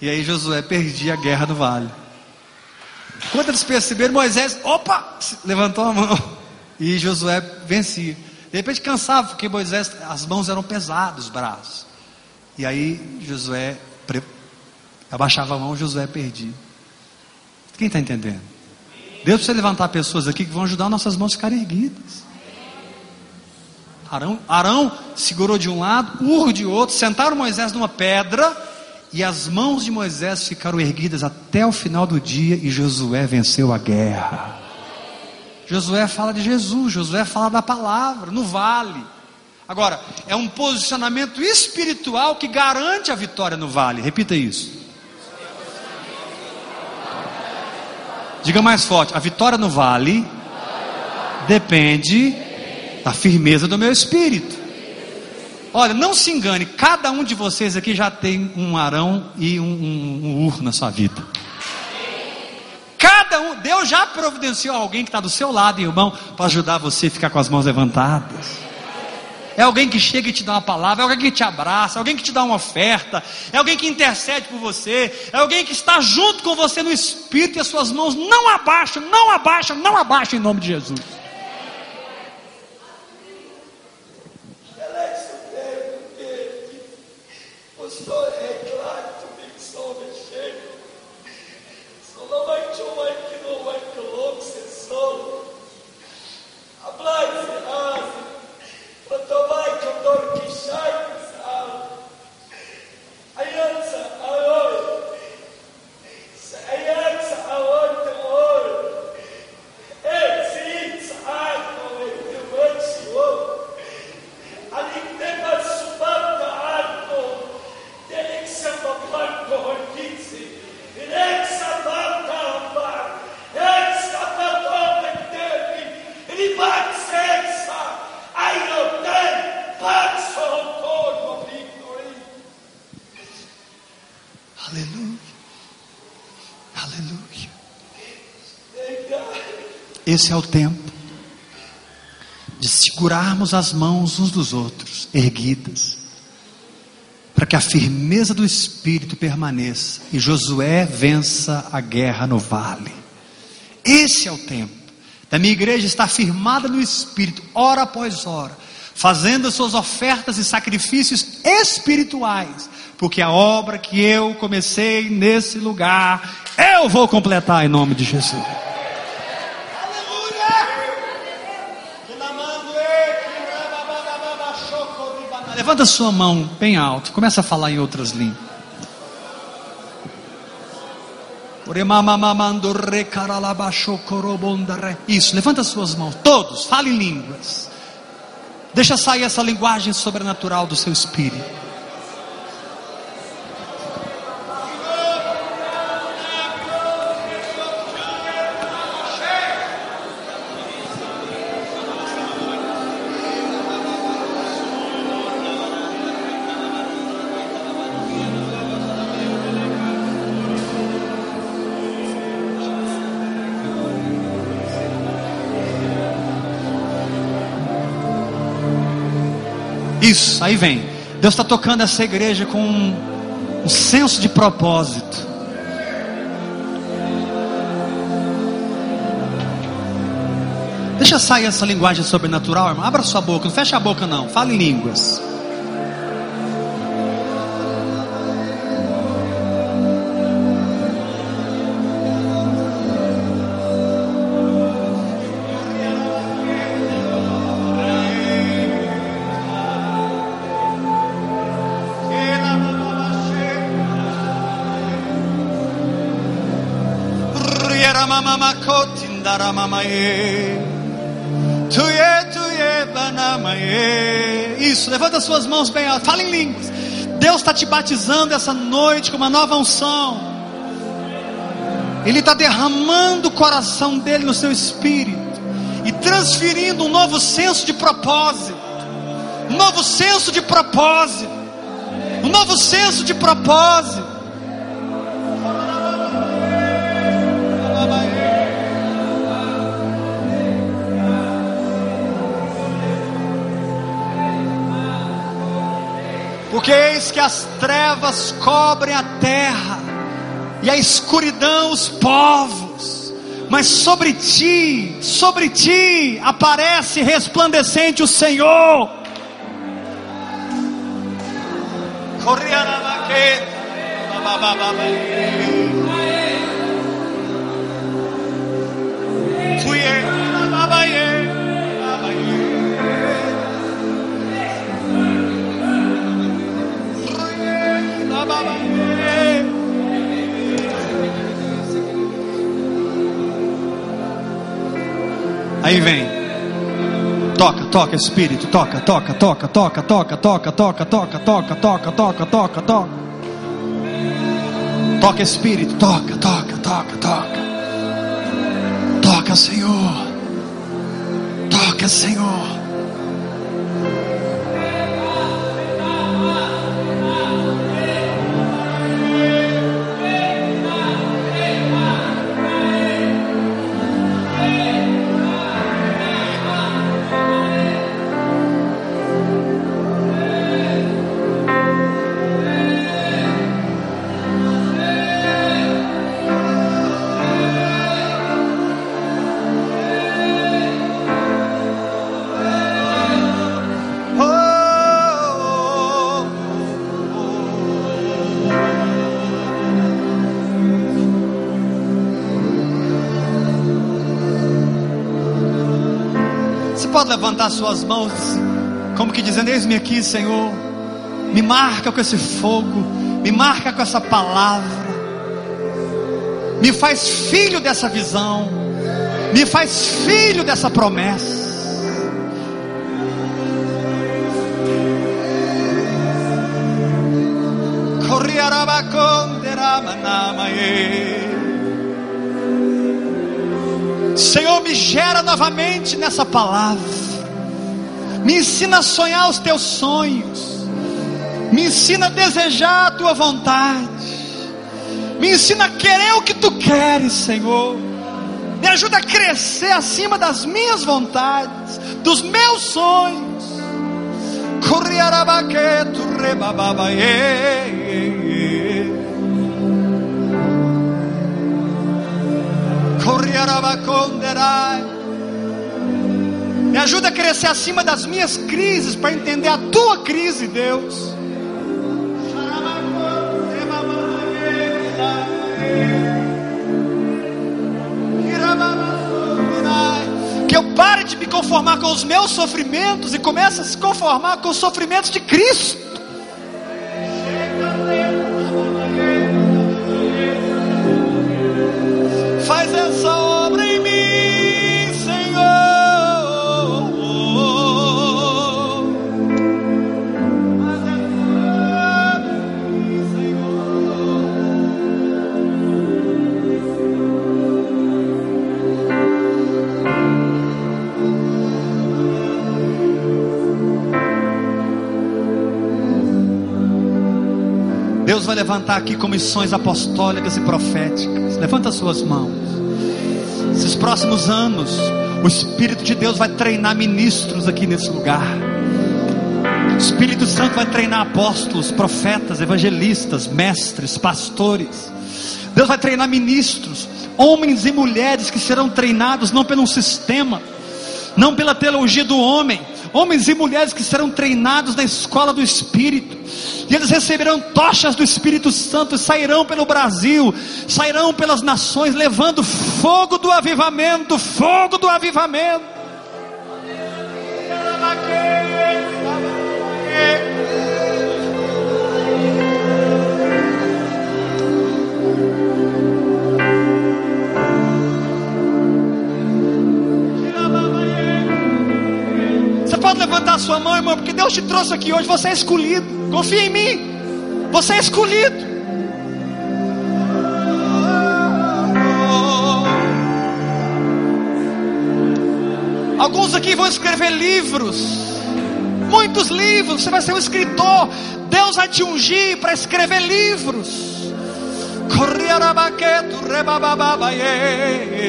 E aí Josué perdia a guerra do vale. Quando eles perceberam, Moisés, opa, levantou a mão. E Josué vencia. De repente cansava, porque Moisés, as mãos eram pesadas, os braços. E aí Josué abaixava a mão, Josué perdia. Quem está entendendo? Deus precisa levantar pessoas aqui que vão ajudar nossas mãos a ficarem erguidas. Arão, Arão segurou de um lado, Ur de outro, sentaram Moisés numa pedra, e as mãos de Moisés ficaram erguidas até o final do dia, e Josué venceu a guerra. Josué fala de Jesus, Josué fala da palavra, no vale. Agora, é um posicionamento espiritual que garante a vitória no vale. Repita isso. Diga mais forte: a vitória no vale depende da firmeza do meu espírito. Olha, não se engane, cada um de vocês aqui já tem um arão e um, um, um ur na sua vida. Cada um, Deus já providenciou alguém que está do seu lado, irmão, para ajudar você a ficar com as mãos levantadas. É alguém que chega e te dá uma palavra, é alguém que te abraça, é alguém que te dá uma oferta, é alguém que intercede por você, é alguém que está junto com você no Espírito e as suas mãos não abaixam, não abaixam, não abaixam em nome de Jesus. Esse é o tempo de segurarmos as mãos uns dos outros, erguidas, para que a firmeza do Espírito permaneça e Josué vença a guerra no vale. Esse é o tempo da minha igreja estar firmada no Espírito, hora após hora, fazendo as suas ofertas e sacrifícios espirituais, porque a obra que eu comecei nesse lugar, eu vou completar em nome de Jesus. Levanta sua mão bem alto. Começa a falar em outras línguas. Isso, levanta suas mãos. Todos, fale em línguas. Deixa sair essa linguagem sobrenatural do seu espírito. Isso, aí vem. Deus está tocando essa igreja com um, um senso de propósito. Deixa sair essa linguagem sobrenatural, irmão. Abra sua boca, não fecha a boca não. Fale línguas. Isso, levanta suas mãos bem alto, fala em línguas. Deus está te batizando essa noite com uma nova unção. Ele está derramando o coração dele no seu espírito e transferindo um novo senso de propósito. Um novo senso de propósito. Um novo senso de propósito. Porque eis que as trevas cobrem a terra, e a escuridão os povos, mas sobre ti, sobre ti aparece resplandecente o Senhor. Corria Aí vem. Toca, toca, Espírito, toca, toca, toca, toca, toca, toca, toca, toca, toca, toca, toca, toca, toca. Toca, Espírito, toca, toca, toca, toca. Toca, Senhor. Toca, Senhor. Levantar suas mãos, como que dizendo: Eis-me aqui, Senhor, me marca com esse fogo, me marca com essa palavra, me faz filho dessa visão, me faz filho dessa promessa. Senhor, me gera novamente nessa palavra. Me ensina a sonhar os teus sonhos. Me ensina a desejar a tua vontade. Me ensina a querer o que tu queres, Senhor. Me ajuda a crescer acima das minhas vontades, dos meus sonhos. Corriarabaqueto rebababaê. Me ajuda a crescer acima das minhas crises para entender a tua crise, Deus. Que eu pare de me conformar com os meus sofrimentos e comece a se conformar com os sofrimentos de Cristo. Levantar aqui comissões apostólicas e proféticas. Levanta suas mãos. Esses próximos anos, o Espírito de Deus vai treinar ministros aqui nesse lugar. O Espírito Santo vai treinar apóstolos, profetas, evangelistas, mestres, pastores. Deus vai treinar ministros, homens e mulheres que serão treinados não pelo sistema, não pela teologia do homem, homens e mulheres que serão treinados na escola do Espírito, e eles receberão tochas do Espírito Santo, sairão pelo Brasil, sairão pelas nações, levando fogo do avivamento fogo do avivamento. Você pode levantar sua mão, irmão, porque Deus te trouxe aqui hoje, você é escolhido. Confia em mim. Você é escolhido. Alguns aqui vão escrever livros. Muitos livros. Você vai ser um escritor. Deus vai te ungir para escrever livros. Corriarabaqueto, rebababaie.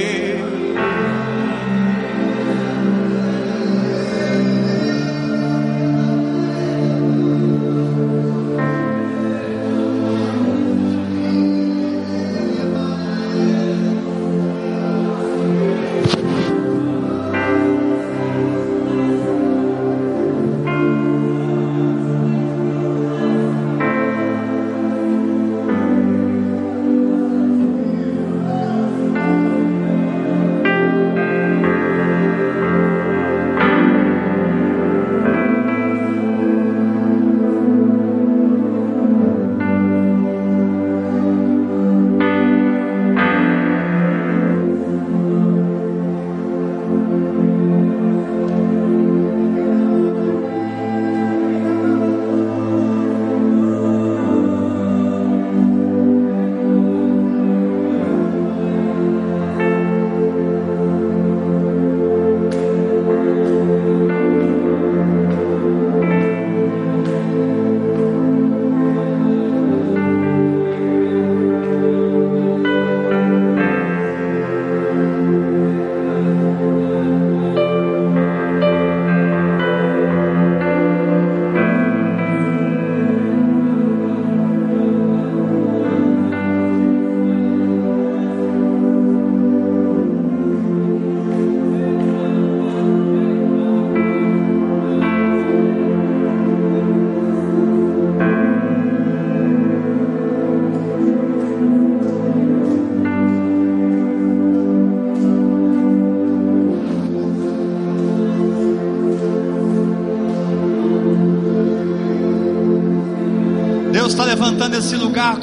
levantando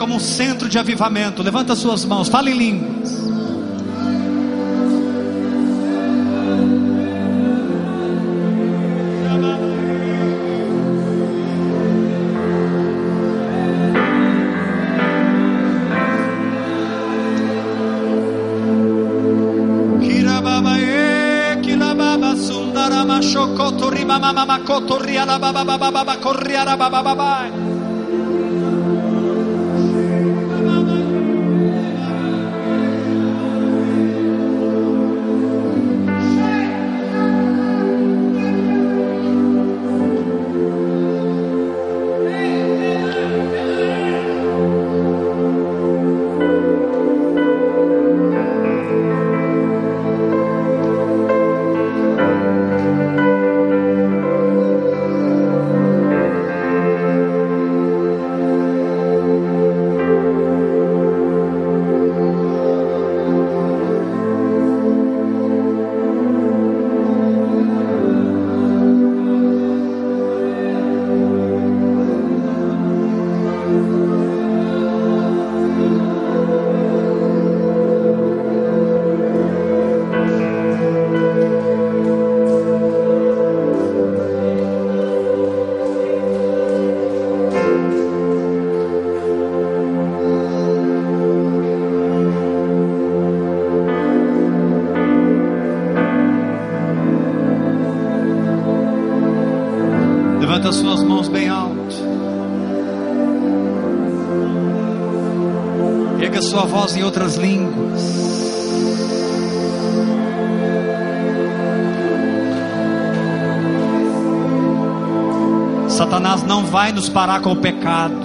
como um centro de avivamento. Levanta suas mãos, fala em línguas. Riala baba baba baba korriara baba baba. Nos parar com o pecado.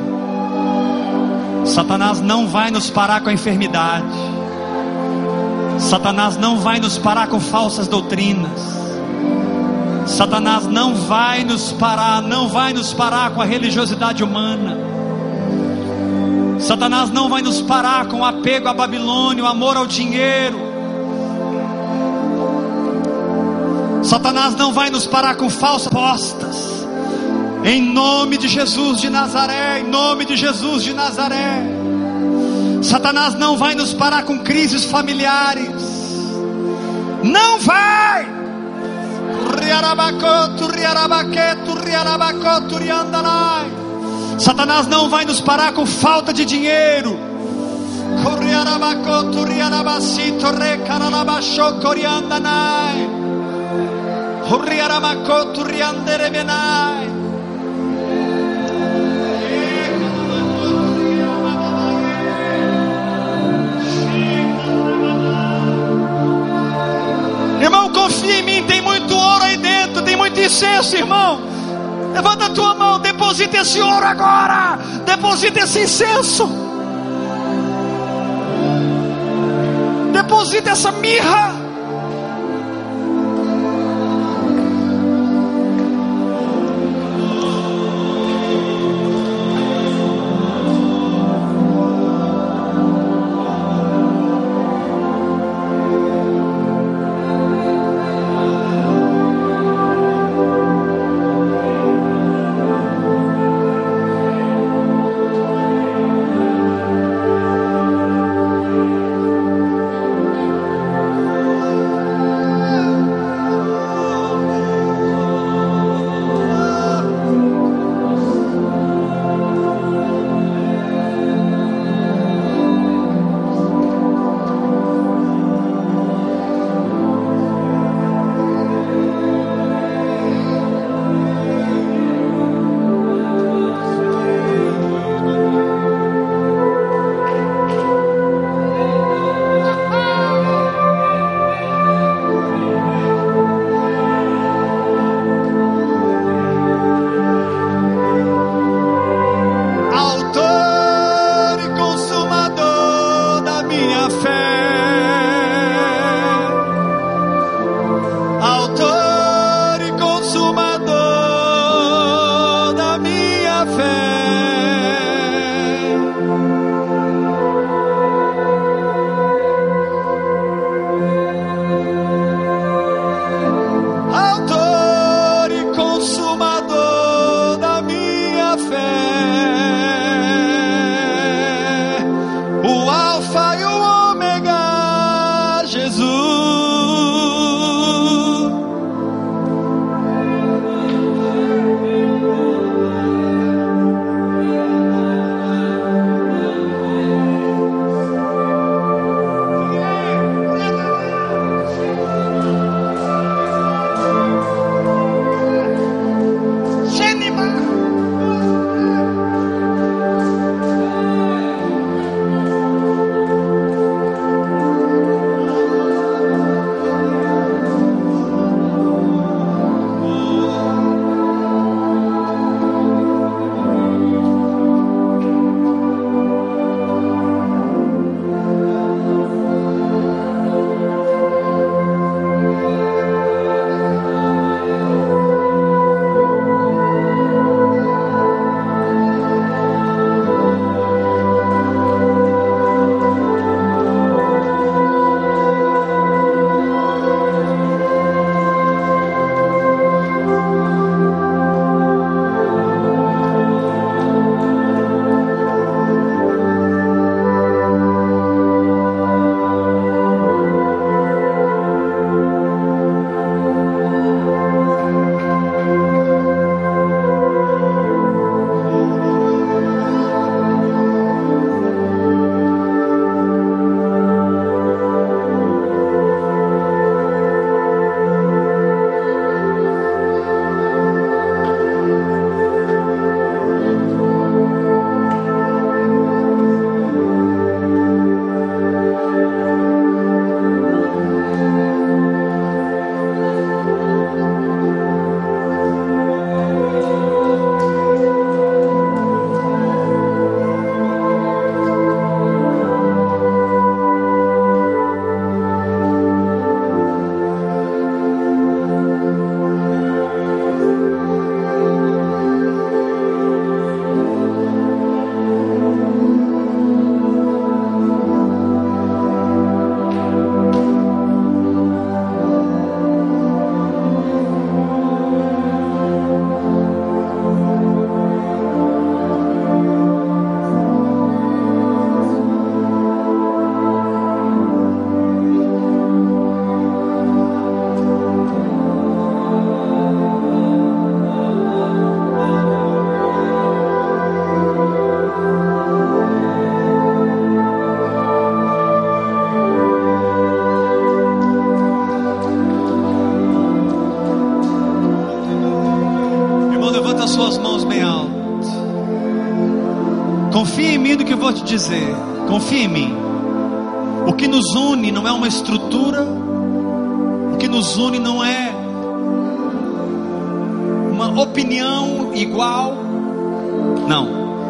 Satanás não vai nos parar com a enfermidade. Satanás não vai nos parar com falsas doutrinas. Satanás não vai nos parar, não vai nos parar com a religiosidade humana. Satanás não vai nos parar com apego à Babilônia, o amor ao dinheiro. Satanás não vai nos parar com falsas postas. Em nome de Jesus de Nazaré, em nome de Jesus de Nazaré. Satanás não vai nos parar com crises familiares. Não vai. Satanás não vai nos parar com falta de dinheiro. Irmão, incenso, irmão. Levanta a tua mão, deposita esse ouro agora, deposita esse incenso, deposita essa mirra.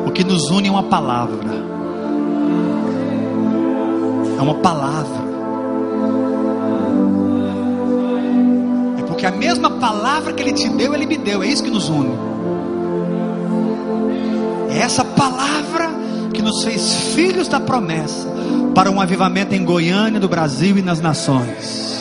O que nos une é uma palavra. É uma palavra. É porque a mesma palavra que Ele te deu, Ele me deu. É isso que nos une. É essa palavra que nos fez filhos da promessa para um avivamento em Goiânia, do Brasil e nas nações.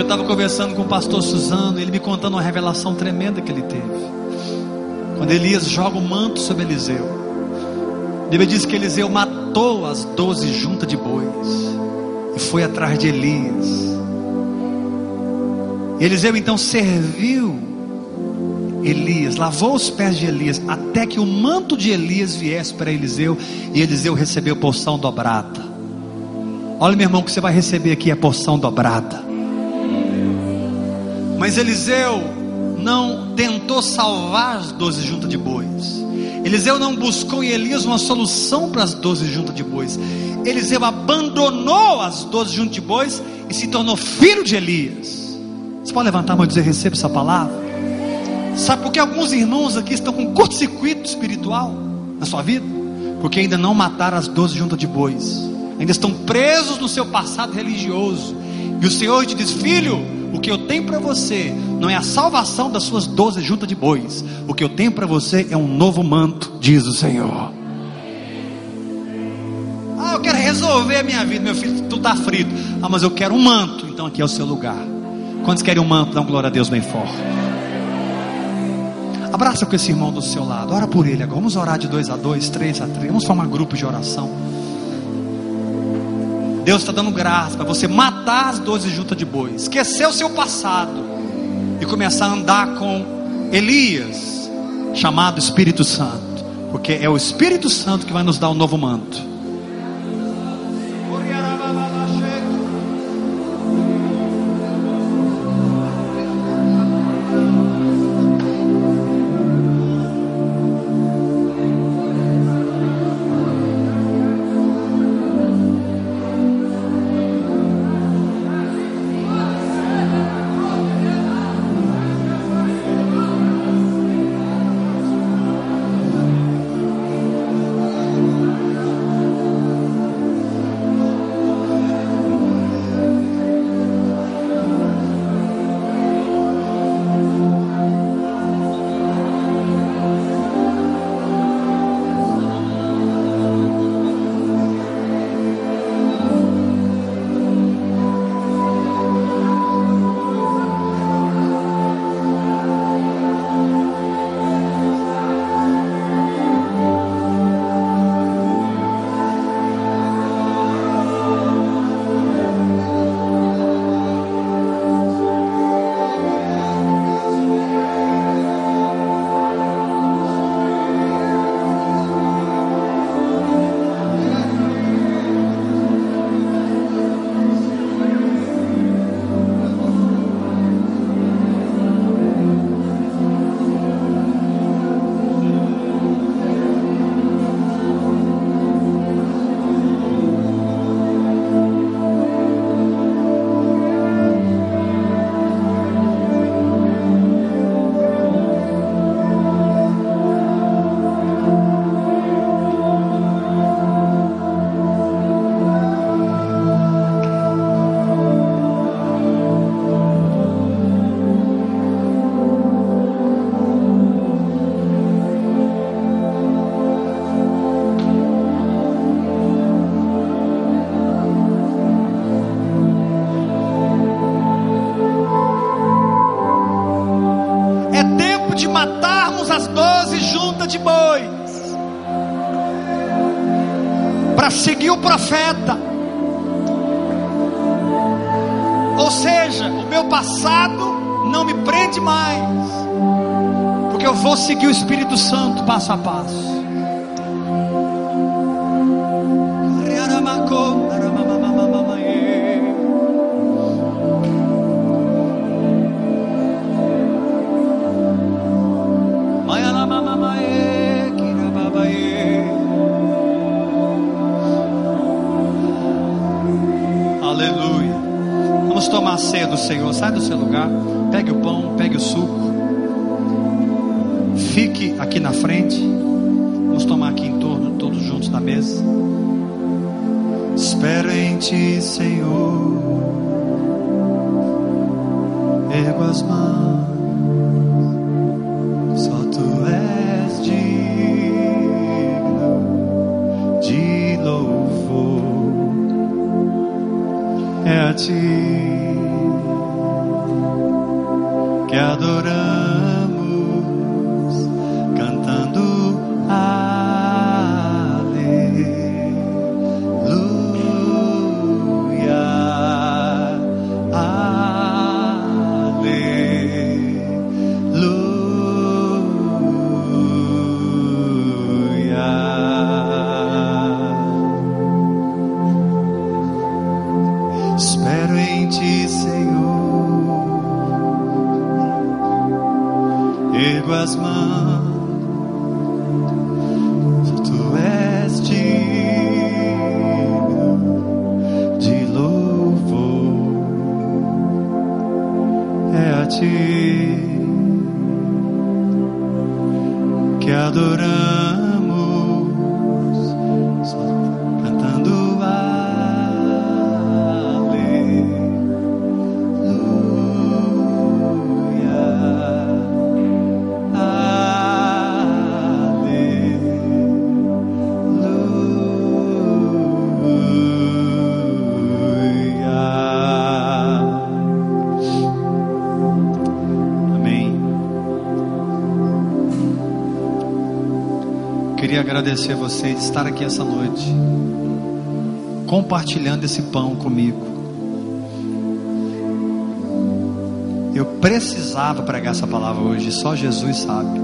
Eu estava conversando com o pastor Suzano, ele me contando uma revelação tremenda que ele teve. Quando Elias joga o manto sobre Eliseu, Bíblia diz que Eliseu matou as doze juntas de bois e foi atrás de Elias. Eliseu então serviu Elias, lavou os pés de Elias, até que o manto de Elias viesse para Eliseu, e Eliseu recebeu porção dobrada. Olha, meu irmão, que você vai receber aqui a porção dobrada. Mas Eliseu não tentou salvar as doze juntas de bois. Eliseu não buscou em Elias uma solução para as doze juntas de bois. Eliseu abandonou as doze juntas de bois e se tornou filho de Elias. Você pode levantar a mão e dizer: receba essa palavra? Sabe por que alguns irmãos aqui estão com curto-circuito espiritual na sua vida? Porque ainda não mataram as doze juntas de bois, ainda estão presos no seu passado religioso. E o Senhor te diz: Filho, o que eu tenho para você não é a salvação das suas doze juntas de bois, o que eu tenho para você é um novo manto, diz o Senhor. Ah, eu quero resolver a minha vida, meu filho, tu está frito. Ah, mas eu quero um manto, então aqui é o seu lugar. Quantos querem um manto? Dá um glória a Deus bem forte. Abraça com esse irmão do seu lado. Ora por ele agora. Vamos orar de dois a dois, três a três. Vamos formar grupo de oração. Deus está dando graça para você matar as doze juntas de boi, esquecer o seu passado e começar a andar com Elias, chamado Espírito Santo, porque é o Espírito Santo que vai nos dar um novo manto. Agradecer a vocês de estar aqui essa noite, compartilhando esse pão comigo. Eu precisava pregar essa palavra hoje, só Jesus sabe.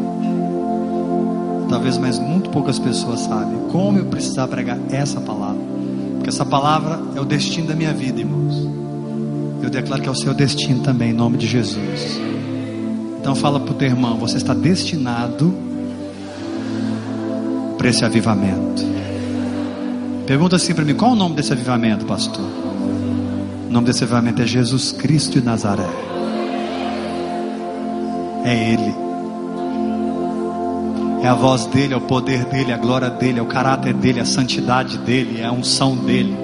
Talvez mais muito poucas pessoas sabem como eu precisava pregar essa palavra. Porque essa palavra é o destino da minha vida, irmãos. Eu declaro que é o seu destino também, em nome de Jesus. Então fala para o teu irmão, você está destinado para esse avivamento. Pergunta assim para mim, qual é o nome desse avivamento, pastor? O nome desse avivamento é Jesus Cristo de Nazaré. É Ele. É a voz dele, é o poder dele, a glória dele, é o caráter dele, a santidade dele, é a unção dele.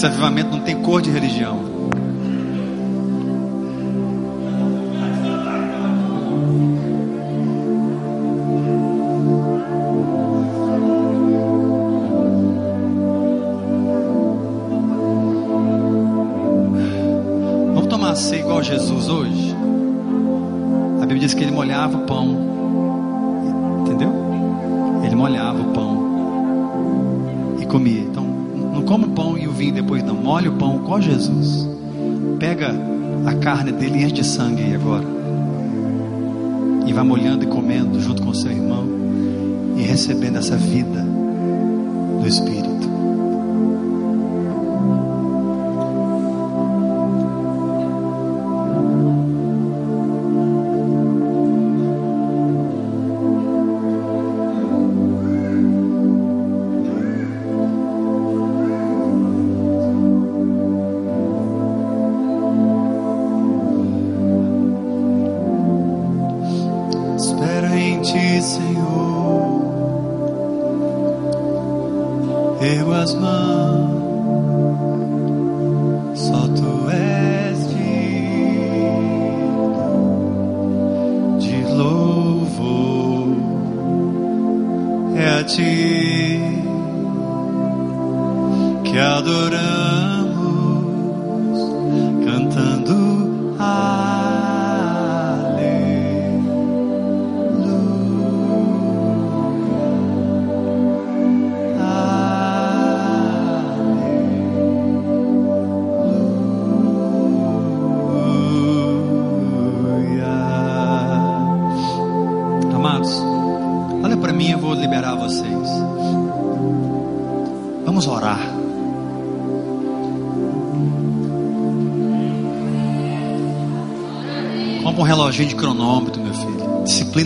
Esse avivamento não tem cor de religião. Vamos tomar ceia igual Jesus hoje? A Bíblia diz que ele molhava o pão. Entendeu? Ele molhava o pão e comia. Então, não come o pão e o vinho depois, não. Molha o pão igual Jesus. Pega a carne dele e enche de sangue aí agora. E vai molhando e comendo junto com seu irmão. E recebendo essa vida do Espírito.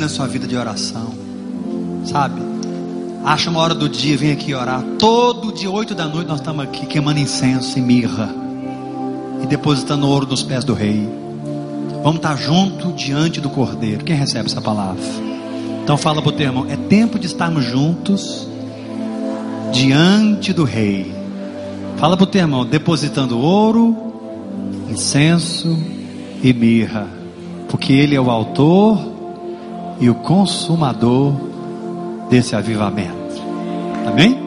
A sua vida de oração. Sabe? Acha uma hora do dia, vem aqui orar. Todo dia, oito da noite, nós estamos aqui queimando incenso e mirra. E depositando ouro nos pés do rei. Vamos estar junto diante do cordeiro. Quem recebe essa palavra? Então fala para o teu irmão, é tempo de estarmos juntos diante do rei. Fala para o teu irmão, depositando ouro, incenso e mirra. Porque ele é o autor e o consumador desse avivamento. Amém?